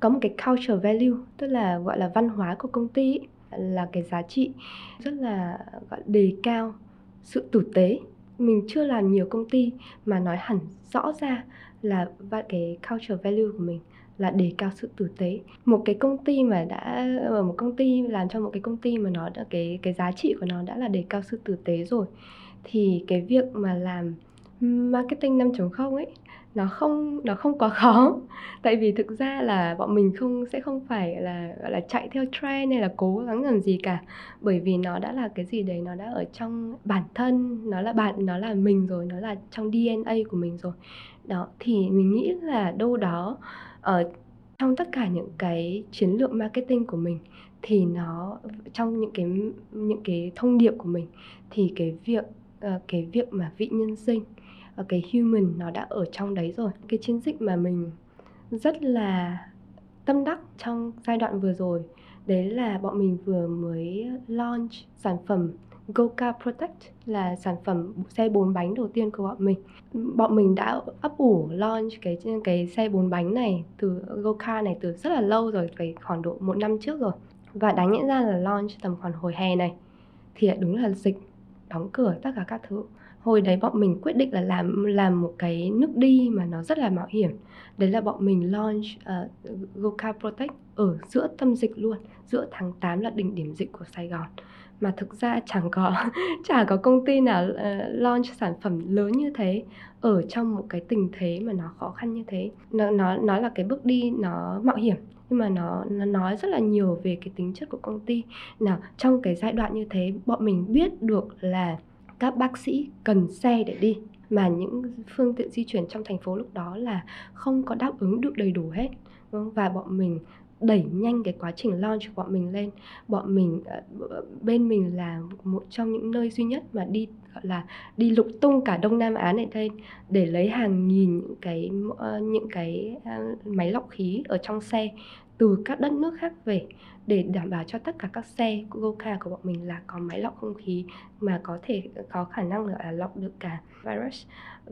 có một cái culture value, tức là, gọi là, văn hóa của công ty là cái giá trị rất là, gọi, đề cao, sự tử tế. Mình chưa làm nhiều công ty mà nói hẳn rõ ra là cái culture value của mình là đề cao sự tử tế. Một cái công ty mà đã ở một công ty làm cho một cái công ty mà nó đã, cái cái giá trị của nó đã là đề cao sự tử tế rồi, thì cái việc mà làm marketing 5.0 ấy, nó không nó không quá khó. Tại vì thực ra là bọn mình không, sẽ không phải là, gọi là, chạy theo trend hay là cố gắng làm gì cả. Bởi vì nó đã là cái gì đấy, nó đã ở trong bản thân, nó là bạn, nó là mình rồi, nó là trong DNA của mình rồi. Đó, thì mình nghĩ là đâu đó ở trong tất cả những cái chiến lược marketing của mình, thì nó, trong những cái những cái thông điệp của mình, thì cái việc ờ, cái việc mà vị nhân sinh cái human nó đã ở trong đấy rồi cái chiến dịch mà mình rất là tâm đắc trong giai đoạn vừa rồi đấy là bọn mình vừa mới launch sản phẩm Goka Protect là sản phẩm xe bốn bánh đầu tiên của bọn mình. Bọn mình đã ấp ủ launch cái cái xe bốn bánh này từ Goka này từ rất là lâu rồi, phải khoảng độ một năm trước rồi. Và đáng nhẽ ra là launch tầm khoảng hồi hè này thì lại đúng là dịch đóng cửa tất cả các thứ hồi đấy bọn mình quyết định là làm làm một cái nước đi mà nó rất là mạo hiểm. Đấy là bọn mình launch uh, Goka Protect ở giữa tâm dịch luôn. Giữa tháng 8 là đỉnh điểm dịch của Sài Gòn. Mà thực ra chẳng có chả có công ty nào uh, launch sản phẩm lớn như thế ở trong một cái tình thế mà nó khó khăn như thế. Nó nó nó là cái bước đi nó mạo hiểm nhưng mà nó nó nói rất là nhiều về cái tính chất của công ty. Nào trong cái giai đoạn như thế bọn mình biết được là các bác sĩ cần xe để đi, mà những phương tiện di chuyển trong thành phố lúc đó là không có đáp ứng được đầy đủ hết. Và bọn mình đẩy nhanh cái quá trình launch của bọn mình lên. Bọn mình ờ, ờ, bên mình là một trong những nơi duy nhất mà đi, gọi là, đi lục tung cả đông nam á này đây, để lấy hàng nghìn những cái ờ, những cái máy lọc khí ở trong xe từ các đất nước khác về để đảm bảo cho tất cả các xe của Goka của bọn mình là có máy lọc không khí mà có thể có khả năng là lọc được cả virus.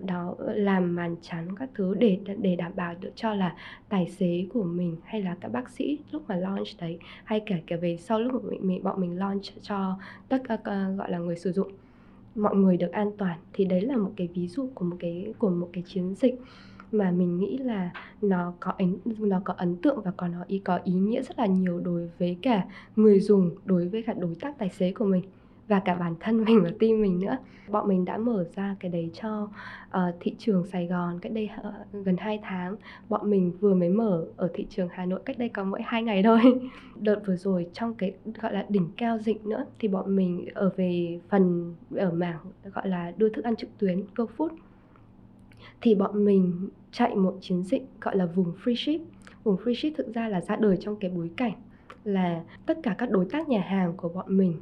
Đó làm màn chắn các thứ để để đảm bảo được cho là tài xế của mình hay là các bác sĩ lúc mà launch đấy hay kể cả về sau lúc mà mình bọn mình launch cho tất cả uh, gọi là người sử dụng mọi người được an toàn. Thì đấy là một cái ví dụ của một cái của một cái chiến dịch mà mình nghĩ là nó có ấn nó có ấn tượng và có nó ý có ý nghĩa rất là nhiều đối với cả người dùng đối với cả đối tác tài xế của mình và cả bản thân mình và team mình nữa. Bọn mình đã mở ra cái đấy cho uh, thị trường Sài Gòn cách đây uh, gần 2 tháng. Bọn mình vừa mới mở ở thị trường Hà Nội cách đây có mỗi hai ngày thôi. Đợt vừa rồi trong cái gọi là đỉnh cao dịch nữa thì bọn mình ở về phần ở mảng gọi là đưa thức ăn trực tuyến GoFood thì bọn mình chạy một chiến dịch gọi là vùng free ship. Vùng free ship thực ra là ra đời trong cái bối cảnh là tất cả các đối tác nhà hàng của bọn mình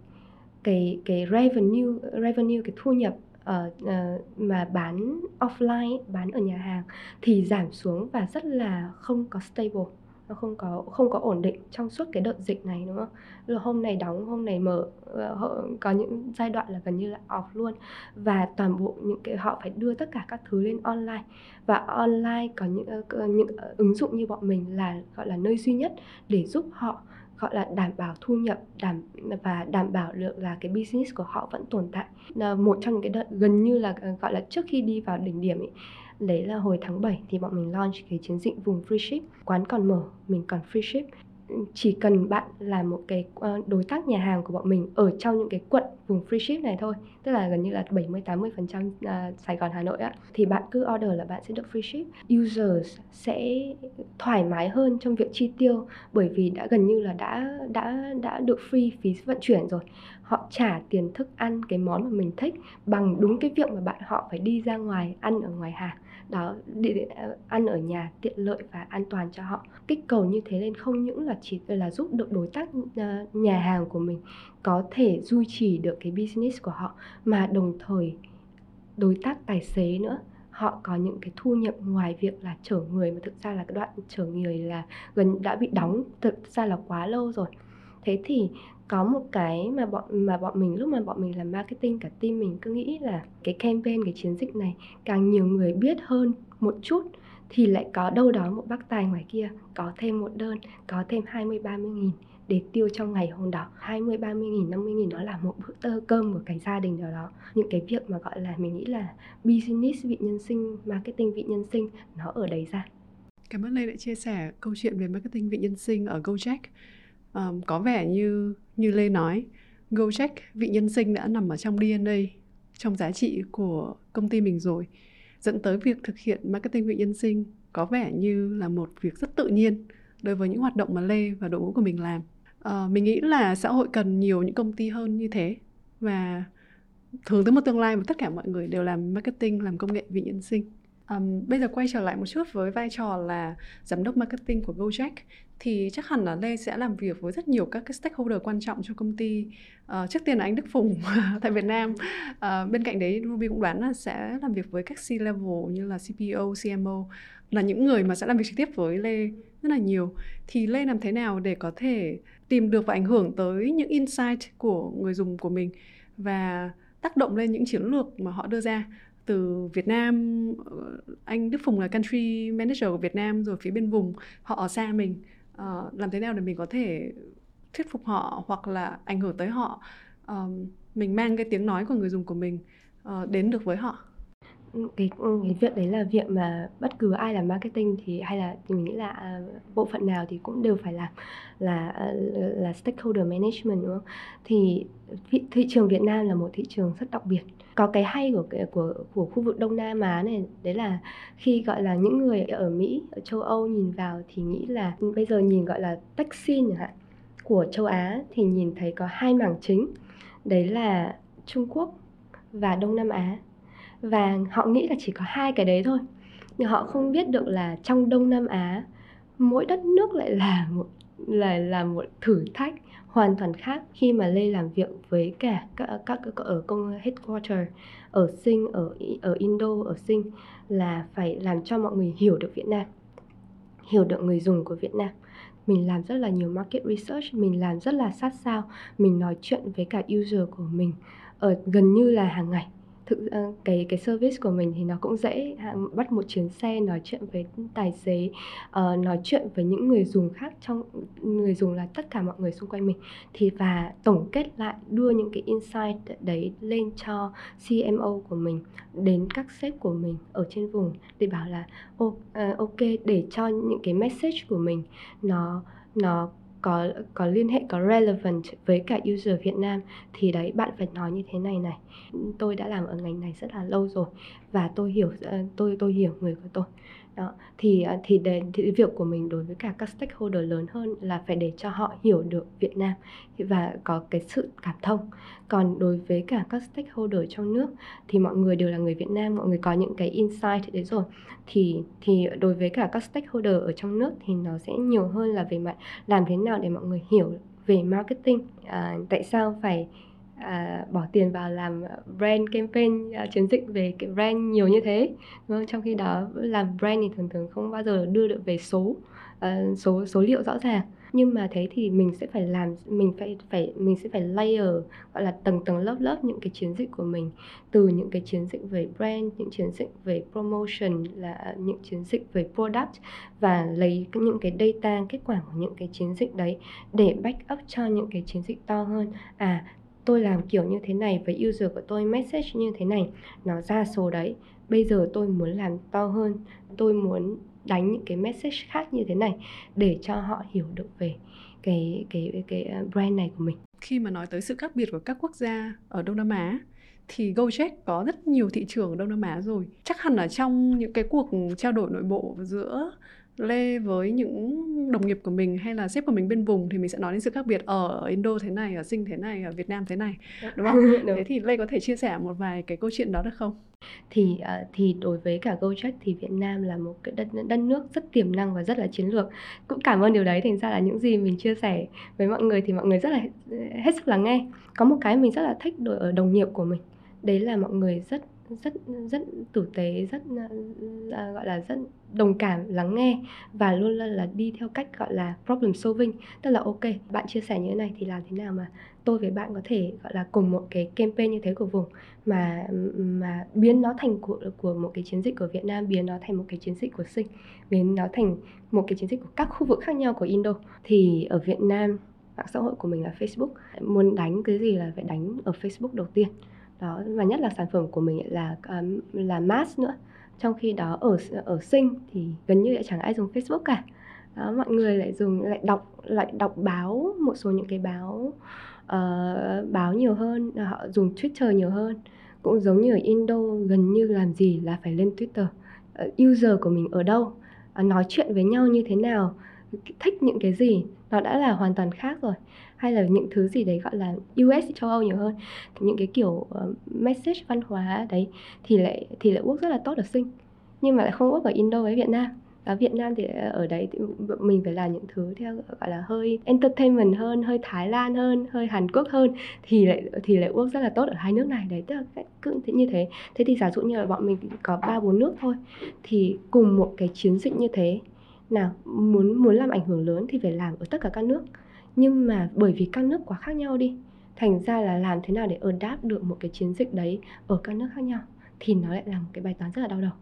cái cái revenue revenue cái thu nhập uh, uh, mà bán offline bán ở nhà hàng thì giảm xuống và rất là không có stable nó không có không có ổn định trong suốt cái đợt dịch này đúng không? rồi hôm này đóng, hôm này mở, ờ, có những giai đoạn là gần như là off luôn. Và toàn bộ những cái họ phải đưa tất cả các thứ lên online. Và online có những ờ, những ờ, ứng dụng như bọn mình là gọi là nơi duy nhất để giúp họ gọi là đảm bảo thu nhập đảm và đảm bảo được là cái business của họ vẫn tồn tại. Là một trong những cái đợt gần như là gọi là trước khi đi vào đỉnh điểm ấy đấy là hồi tháng 7 thì bọn mình launch cái chiến dịch vùng free ship. Quán còn mở, mình còn free ship. Chỉ cần bạn là một cái ờ, đối tác nhà hàng của bọn mình ở trong những cái quận vùng free ship này thôi, tức là gần như là 70 80 phần trăm ờ, Sài Gòn, Hà Nội á, thì bạn cứ order là bạn sẽ được free ship. Users sẽ thoải mái hơn trong việc chi tiêu bởi vì đã gần như là đã đã đã được free phí vận chuyển rồi. Họ trả tiền thức ăn, cái món mà mình thích bằng đúng cái việc mà bạn họ phải đi ra ngoài ăn ở ngoài hàng đó để ờ, ăn ở nhà tiện lợi và an toàn cho họ. Kích cầu như thế nên không những là chỉ là giúp được đối tác ờ, nhà hàng của mình có thể duy trì được cái business của họ, mà đồng thời đối tác tài xế nữa. Họ có những cái thu nhập ngoài việc là chở người, mà thực ra là cái đoạn chở người là gần, đã bị đóng thực ra là quá lâu rồi. Thế thì có một cái mà bọn mà bọn mình, lúc mà bọn mình làm marketing, cả team mình cứ nghĩ là cái campaign, cái chiến dịch này càng nhiều người biết hơn một chút thì lại có đâu đó một bác tài ngoài kia, có thêm một đơn, có thêm 20 30 nghìn để tiêu trong ngày hôm đó. 20 30 nghìn 50 nghìn đó là một bữa tơ cơm của cái gia đình nào đó. Những cái việc mà gọi là mình nghĩ là business vị nhân sinh, marketing vị nhân sinh, nó ở đấy ra. Cảm ơn Lê đã chia sẻ câu chuyện về marketing vị nhân sinh ở Gojek. Um, có vẻ như như Lê nói, Gojek vị nhân sinh đã nằm ở trong DNA, trong giá trị của công ty mình rồi, dẫn tới việc thực hiện marketing vị nhân sinh có vẻ như là một việc rất tự nhiên đối với những hoạt động mà Lê và đội ngũ của mình làm. Uh, mình nghĩ là xã hội cần nhiều những công ty hơn như thế và hướng tới một tương lai mà tất cả mọi người đều làm marketing, làm công nghệ vị nhân sinh. Um, bây giờ quay trở lại một chút với vai trò là giám đốc marketing của Gojek thì chắc hẳn là Lê sẽ làm việc với rất nhiều các cái stakeholder quan trọng cho công ty. Uh, trước tiên là anh Đức Phùng tại Việt Nam. Uh, bên cạnh đấy Ruby cũng đoán là sẽ làm việc với các C-level như là CPO, CMO là những người mà sẽ làm việc trực tiếp với Lê rất là nhiều. Thì Lê làm thế nào để có thể tìm được và ảnh hưởng tới những insight của người dùng của mình và tác động lên những chiến lược mà họ đưa ra từ Việt Nam ờ, anh Đức Phùng là country manager của Việt Nam rồi phía bên vùng họ ở xa mình. Uh, làm thế nào để mình có thể thuyết phục họ hoặc là ảnh hưởng tới họ? Um, mình mang cái tiếng nói của người dùng của mình uh, đến được với họ cái cái việc đấy là việc mà bất cứ ai làm marketing thì hay là thì mình nghĩ là uh, bộ phận nào thì cũng đều phải làm là uh, là stakeholder management đúng không? Thì thị, thị trường Việt Nam là một thị trường rất đặc biệt. Có cái hay của của của khu vực Đông Nam Á này đấy là khi gọi là những người ở Mỹ, ở châu Âu nhìn vào thì nghĩ là bây giờ nhìn gọi là taxi chẳng hạn của châu Á thì nhìn thấy có hai mảng chính. Đấy là Trung Quốc và Đông Nam Á và họ nghĩ là chỉ có hai cái đấy thôi. Nhưng họ không biết được là trong Đông Nam Á mỗi đất nước lại là một là là một thử thách hoàn toàn khác khi mà Lê làm việc với cả các các, các ở công headquarter ở Sing ở ở Indo ở Sing là phải làm cho mọi người hiểu được Việt Nam hiểu được người dùng của Việt Nam. Mình làm rất là nhiều market research mình làm rất là sát sao mình nói chuyện với cả user của mình ở gần như là hàng ngày thực ờ, cái cái service của mình thì nó cũng dễ à, bắt một chuyến xe nói chuyện với tài xế uh, nói chuyện với những người dùng khác trong người dùng là tất cả mọi người xung quanh mình. Thì và tổng kết lại đưa những cái insight đấy lên cho CMO của mình đến các sếp của mình ở trên vùng để bảo là oh, uh, ok để cho những cái message của mình nó nó có có liên hệ, có relevant với cả user Việt Nam, thì đấy, bạn phải nói như thế này này. Tôi đã làm ở ngành này rất là lâu rồi và tôi hiểu ờ, tôi tôi hiểu người của tôi. Đó thì ờ, thì, để, thì việc của mình đối với cả các stakeholder lớn hơn là phải để cho họ hiểu được Việt Nam và có cái sự cảm thông. Còn đối với cả các stakeholder trong nước thì mọi người đều là người Việt Nam mọi người có những cái insight đấy rồi. Thì thì đối với cả các stakeholder ở trong nước thì nó sẽ nhiều hơn là về mặt làm thế nào để mọi người hiểu về marketing à, tại sao phải à, bỏ tiền vào làm brand campaign à, chiến dịch về cái brand nhiều như thế. Đúng không? trong khi đó làm brand thì thường thường không bao giờ đưa được về số à, số số liệu rõ ràng. Nhưng mà thế thì mình sẽ phải làm mình phải phải mình sẽ phải layer gọi là tầng tầng lớp lớp những cái chiến dịch của mình. Từ những cái chiến dịch về brand những chiến dịch về promotion là những chiến dịch về product và lấy những cái data kết quả của những cái chiến dịch đấy để back up cho những cái chiến dịch to hơn. À tôi làm kiểu như thế này với user của tôi, message như thế này, nó ra số đấy bây giờ tôi muốn làm to hơn, tôi muốn đánh những cái message khác như thế này để cho họ hiểu được về cái cái cái ờ, brand này của mình khi mà nói tới sự khác biệt của các quốc gia ở Đông Nam Á, thì Gojek có rất nhiều thị trường ở Đông Nam Á rồi. Chắc hẳn là trong những cái cuộc trao đổi nội bộ giữa Lê với những đồng nghiệp của mình hay là sếp của mình bên vùng thì mình sẽ nói đến sự khác biệt ở Indo thế này, ở Sing thế này, ở Việt Nam thế này, đúng không? đúng. Thế thì Lê có thể chia sẻ một vài cái câu chuyện đó được không? Thì uh, thì đối với cả Gojek thì Việt Nam là một cái đất đất nước rất tiềm năng và rất là chiến lược. Cũng cảm ơn điều đấy thành ra là những gì mình chia sẻ với mọi người thì mọi người rất là hết sức lắng nghe. Có một cái mình rất là thích ở đồng nghiệp của mình. Đấy là mọi người rất rất rất tử tế rất uh, gọi là rất đồng cảm lắng nghe và luôn là, là đi theo cách gọi là problem solving. Tức là ok bạn chia sẻ như thế này thì làm thế nào mà tôi với bạn có thể gọi là cùng một cái campaign như thế của vùng mà mà biến nó thành của của một cái chiến dịch của Việt Nam biến nó thành một cái chiến dịch của Sinh biến nó thành một cái chiến dịch của các khu vực khác nhau của Indo. Thì ở Việt Nam mạng xã hội của mình là Facebook. Muốn đánh cái gì là phải đánh ở Facebook đầu tiên đó và nhất là sản phẩm của mình là là mass nữa. Trong khi đó ở ở sinh thì gần như lại chẳng ai dùng Facebook cả. Đó mọi người lại dùng lại đọc lại đọc báo một số những cái báo uh, báo nhiều hơn ờ, họ dùng Twitter nhiều hơn. Cũng giống như ở Indo gần như làm gì là phải lên Twitter. Uh, user của mình ở đâu? Uh, nói chuyện với nhau như thế nào? Thích những cái gì? Nó đã là hoàn toàn khác rồi hay là những thứ gì đấy gọi là US châu Âu nhiều hơn. Những cái kiểu uh, message văn hóa đấy thì lại thì lại work rất là tốt ở Sinh nhưng mà lại không work ở Indo với Việt Nam. Ở Việt Nam thì ở đấy thì mình phải làm những thứ theo gọi là hơi entertainment hơn, hơi Thái Lan hơn, hơi Hàn Quốc hơn thì lại thì lại work rất là tốt ở hai nước này đấy tức là cách cứ như thế. Thế thì giả dụ như là bọn mình có ba bốn nước thôi thì cùng một cái chiến dịch như thế nào muốn muốn làm ảnh hưởng lớn thì phải làm ở tất cả các nước nhưng mà bởi vì các nước quá khác nhau đi thành ra là làm thế nào để adapt được một cái chiến dịch đấy ở các nước khác nhau thì nó lại là một cái bài toán rất là đau đầu.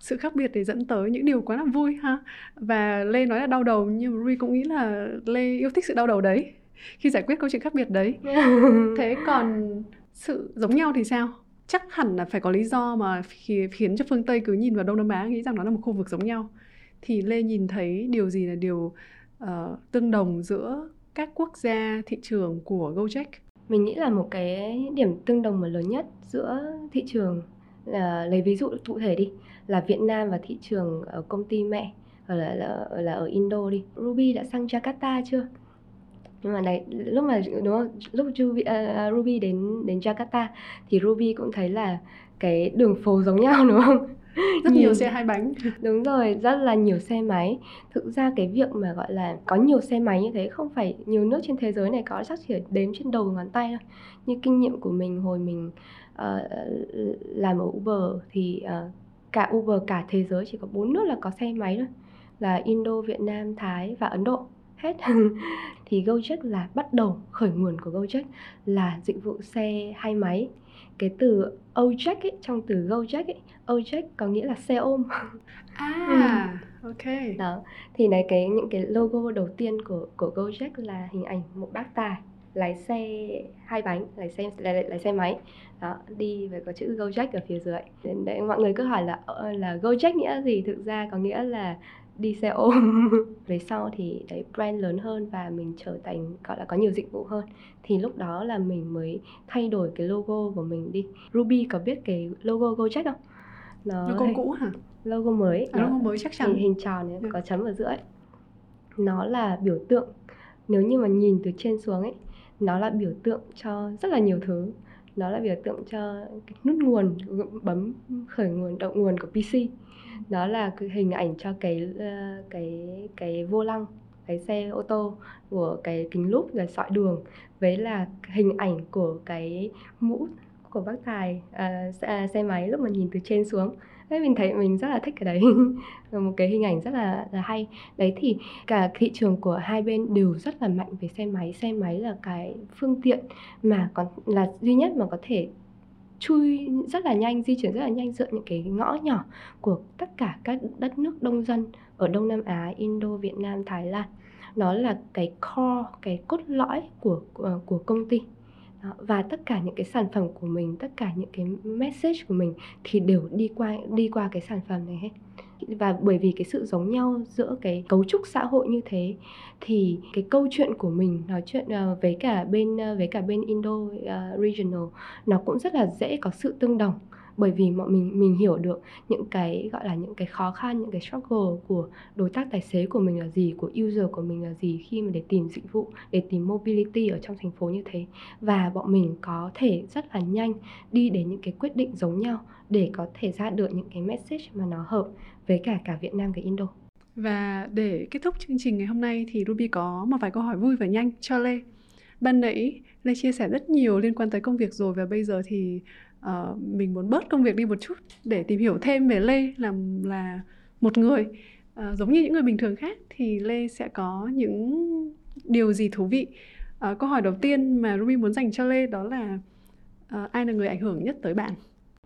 Sự khác biệt để dẫn tới những điều quá là vui ha. Và lê nói là đau đầu nhưng mà Rui cũng nghĩ là lê yêu thích sự đau đầu đấy khi giải quyết câu chuyện khác biệt đấy. Thế còn sự giống nhau thì sao? Chắc hẳn là phải có lý do mà khiến cho phương tây cứ nhìn vào đông nam á nghĩ rằng nó là một khu vực giống nhau. Thì lê nhìn thấy điều gì là điều uh, tương đồng giữa các quốc gia thị trường của Gojek? Mình nghĩ là một cái điểm tương đồng mà lớn nhất giữa thị trường là lấy ví dụ cụ thể đi là Việt Nam và thị trường ở công ty mẹ hoặc là, là, là ở Indo đi. Ruby đã sang Jakarta chưa? Nhưng mà này lúc mà đúng không? Lúc Ruby, uh, ờ, ờ, Ruby đến đến Jakarta thì Ruby cũng thấy là cái đường phố giống nhau đúng không? rất nhiều, nhiều xe hai bánh. Đúng rồi rất là nhiều xe máy. Thực ra cái việc mà gọi là có nhiều xe máy như thế không phải nhiều nước trên thế giới này có chắc chỉ đếm trên đầu ngón tay thôi. Như kinh nghiệm của mình hồi mình uh, làm ở Uber thì uh, cả Uber cả thế giới chỉ có bốn nước là có xe máy thôi. Là Indo, Việt Nam, Thái và Ấn Độ hết. Thì Gojek là bắt đầu khởi nguồn của Gojek là dịch vụ xe hai máy cái từ Ojek ấy trong từ Gojek ấy Ojek có nghĩa là xe ôm. À ừ. ok. Đó thì này cái những cái logo đầu tiên của của Gojek là hình ảnh một bác tài lái xe hai bánh lái xe lái, lái xe máy. Đó đi và có chữ Gojek ở phía dưới. Đấy mọi người cứ hỏi là là Gojek nghĩa gì? Thực ra có nghĩa là đi xe ôm. Về sau thì đấy brand lớn hơn và mình trở thành gọi là có nhiều dịch vụ hơn. Thì lúc đó là mình mới thay đổi cái logo của mình đi. Ruby có biết cái logo Gojek không? Nó logo hình, cũ hả? Logo mới. À, logo mới chắc chắn. Hình, hình tròn ấy, có chấm ở giữa ấy. nó là biểu tượng. Nếu như mà nhìn từ trên xuống ấy nó là biểu tượng cho rất là nhiều thứ. Nó là biểu tượng cho nút nguồn bấm khởi nguồn động nguồn của PC đó là cái hình ảnh cho cái ờ, cái cái vô lăng cái xe ô tô của cái kính lúp rồi sọi đường. Với là hình ảnh của cái mũ của bác tài uh, xe, xe máy lúc mà nhìn từ trên xuống. Thế mình thấy mình rất là thích cái đấy. Một cái hình ảnh rất là, là hay. Đấy thì cả thị trường của hai bên đều rất là mạnh về xe máy. Xe máy là cái phương tiện mà còn là duy nhất mà có thể chui rất là nhanh di chuyển rất là nhanh dựa những cái ngõ nhỏ của tất cả các đất nước đông dân ở Đông Nam Á, Indo, Việt Nam, Thái Lan. Nó là cái core, cái cốt lõi của của, của công ty. Đó, và tất cả những cái sản phẩm của mình tất cả những cái message của mình thì đều đi qua đi qua cái sản phẩm này hết và bởi vì cái sự giống nhau giữa cái cấu trúc xã hội như thế, thì cái câu chuyện của mình nói chuyện ờ, với cả bên ờ, với cả bên Indo ờ, regional, nó cũng rất là dễ có sự tương đồng. Bởi vì mọi mình mình hiểu được những cái, gọi là, những cái khó khăn, những cái struggle của đối tác tài xế của mình là gì, của user của mình là gì khi mà để tìm dịch vụ, để tìm mobility ở trong thành phố như thế. Và bọn mình có thể rất là nhanh đi đến những cái quyết định giống nhau để có thể ra được những cái message mà nó hợp với cả cả Việt Nam và Indo. Và để kết thúc chương trình ngày hôm nay thì Ruby có một vài câu hỏi vui và nhanh cho Lê. Ban nãy Lê chia sẻ rất nhiều liên quan tới công việc rồi và bây giờ thì uh, mình muốn bớt công việc đi một chút để tìm hiểu thêm về Lê làm là một người uh, giống như những người bình thường khác thì Lê sẽ có những điều gì thú vị uh, câu hỏi đầu tiên mà Ruby muốn dành cho Lê đó là uh, ai là người ảnh hưởng nhất tới bạn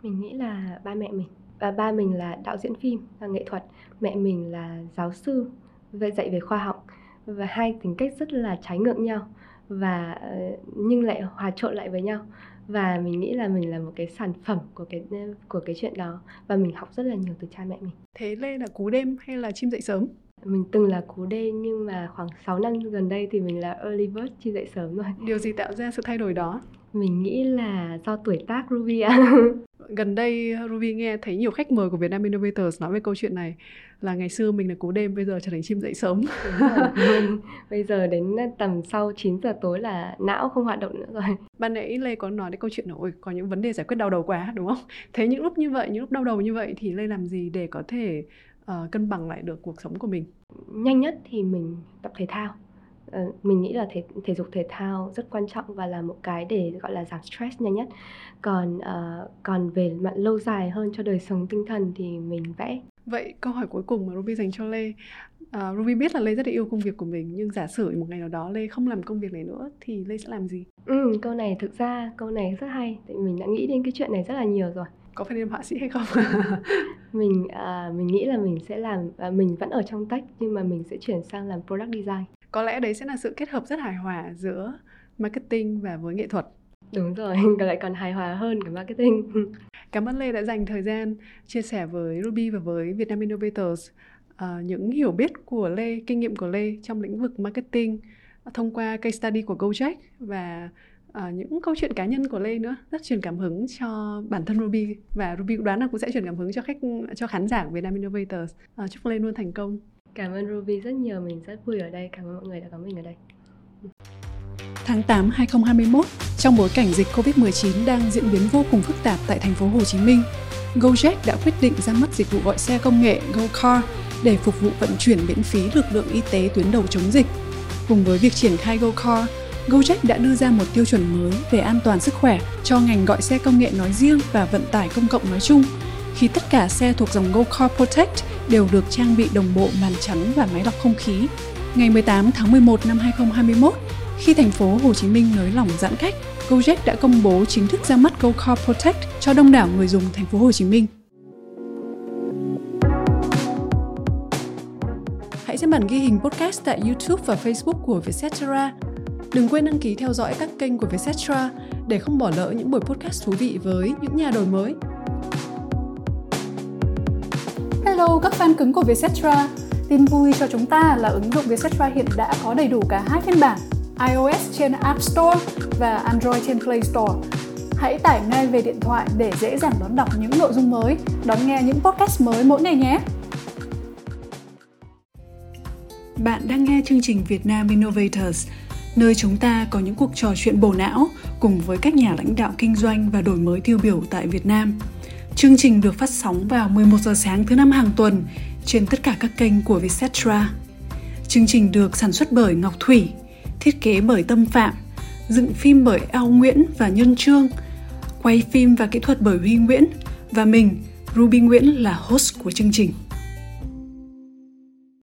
mình nghĩ là ba mẹ mình và ba mình là đạo diễn phim là nghệ thuật mẹ mình là giáo sư về dạy về khoa học và hai tính cách rất là trái ngược nhau và ờ, nhưng lại hòa trộn lại với nhau và mình nghĩ là mình là một cái sản phẩm của cái của cái chuyện đó và mình học rất là nhiều từ cha mẹ mình. Thế Lê là cú đêm hay là chim dậy sớm? Mình từng là cú đêm nhưng mà khoảng 6 năm gần đây thì mình là early bird chim dậy sớm rồi. Điều gì tạo ra sự thay đổi đó? Mình nghĩ là do tuổi tác Ruby ạ. Gần đây Ruby nghe thấy nhiều khách mời của Vietnam Innovators nói về câu chuyện này là ngày xưa mình là cú đêm bây giờ trở thành chim dậy sớm. bây giờ đến tầm sau 9 giờ tối là não không hoạt động nữa rồi. Ban nãy Lê có nói đến câu chuyện là ôi có những vấn đề giải quyết đau đầu quá đúng không? Thế những lúc như vậy, những lúc đau đầu như vậy thì Lê làm gì để có thể uh, cân bằng lại được cuộc sống của mình? Nhanh nhất thì mình tập thể thao mình nghĩ là thể thể dục thể thao rất quan trọng và là một cái để gọi là giảm stress nhanh nhất. Còn uh, còn về mặt lâu dài hơn cho đời sống tinh thần thì mình vẽ. Vậy câu hỏi cuối cùng mà Ruby dành cho Lê. Uh, Ruby biết là Lê rất là yêu công việc của mình nhưng giả sử một ngày nào đó Lê không làm công việc này nữa thì Lê sẽ làm gì? Ừ câu này thực ra câu này rất hay. Tại mình đã nghĩ đến cái chuyện này rất là nhiều rồi. Có phải nên họa sĩ hay không? Mình uh, mình nghĩ là mình sẽ làm uh, mình vẫn ở trong tech nhưng mà mình sẽ chuyển sang làm product design có lẽ đấy sẽ là sự kết hợp rất hài hòa giữa marketing và với nghệ thuật đúng rồi lại còn hài hòa hơn cả marketing cảm ơn lê đã dành thời gian chia sẻ với ruby và với vietnam innovators uh, những hiểu biết của lê kinh nghiệm của lê trong lĩnh vực marketing thông qua case study của Gojek và uh, những câu chuyện cá nhân của Lê nữa rất truyền cảm hứng cho bản thân Ruby và Ruby đoán là cũng sẽ truyền cảm hứng cho khách cho khán giả của Vietnam Innovators. Uh, chúc Lê luôn thành công. Cảm ơn Ruby rất nhiều, mình rất vui ở đây. Cảm ơn mọi người đã có mình ở đây. Tháng 8 2021, trong bối cảnh dịch Covid-19 đang diễn biến vô cùng phức tạp tại thành phố Hồ Chí Minh, Gojek đã quyết định ra mắt dịch vụ gọi xe công nghệ GoCar để phục vụ vận chuyển miễn phí lực lượng y tế tuyến đầu chống dịch. Cùng với việc triển khai GoCar, Gojek đã đưa ra một tiêu chuẩn mới về an toàn sức khỏe cho ngành gọi xe công nghệ nói riêng và vận tải công cộng nói chung, khi tất cả xe thuộc dòng GoCar Protect đều được trang bị đồng bộ màn chắn và máy lọc không khí. Ngày 18 tháng 11 năm 2021, khi thành phố Hồ Chí Minh nới lỏng giãn cách, Gojek đã công bố chính thức ra mắt GoCar Protect cho đông đảo người dùng thành phố Hồ Chí Minh. Hãy xem bản ghi hình podcast tại YouTube và Facebook của Vietcetera. Đừng quên đăng ký theo dõi các kênh của Vietcetera để không bỏ lỡ những buổi podcast thú vị với những nhà đổi mới. Hello các fan cứng của Vietcetera. Tin vui cho chúng ta là ứng dụng Vietcetera hiện đã có đầy đủ cả hai phiên bản iOS trên App Store và Android trên Play Store. Hãy tải ngay về điện thoại để dễ dàng đón đọc những nội dung mới, đón nghe những podcast mới mỗi ngày nhé. Bạn đang nghe chương trình Việt Nam Innovators, nơi chúng ta có những cuộc trò chuyện bổ não cùng với các nhà lãnh đạo kinh doanh và đổi mới tiêu biểu tại Việt Nam. Chương trình được phát sóng vào 11 giờ sáng thứ năm hàng tuần trên tất cả các kênh của Vietcetera. Chương trình được sản xuất bởi Ngọc Thủy, thiết kế bởi Tâm Phạm, dựng phim bởi Ao Nguyễn và Nhân Trương, quay phim và kỹ thuật bởi Huy Nguyễn và mình, Ruby Nguyễn là host của chương trình.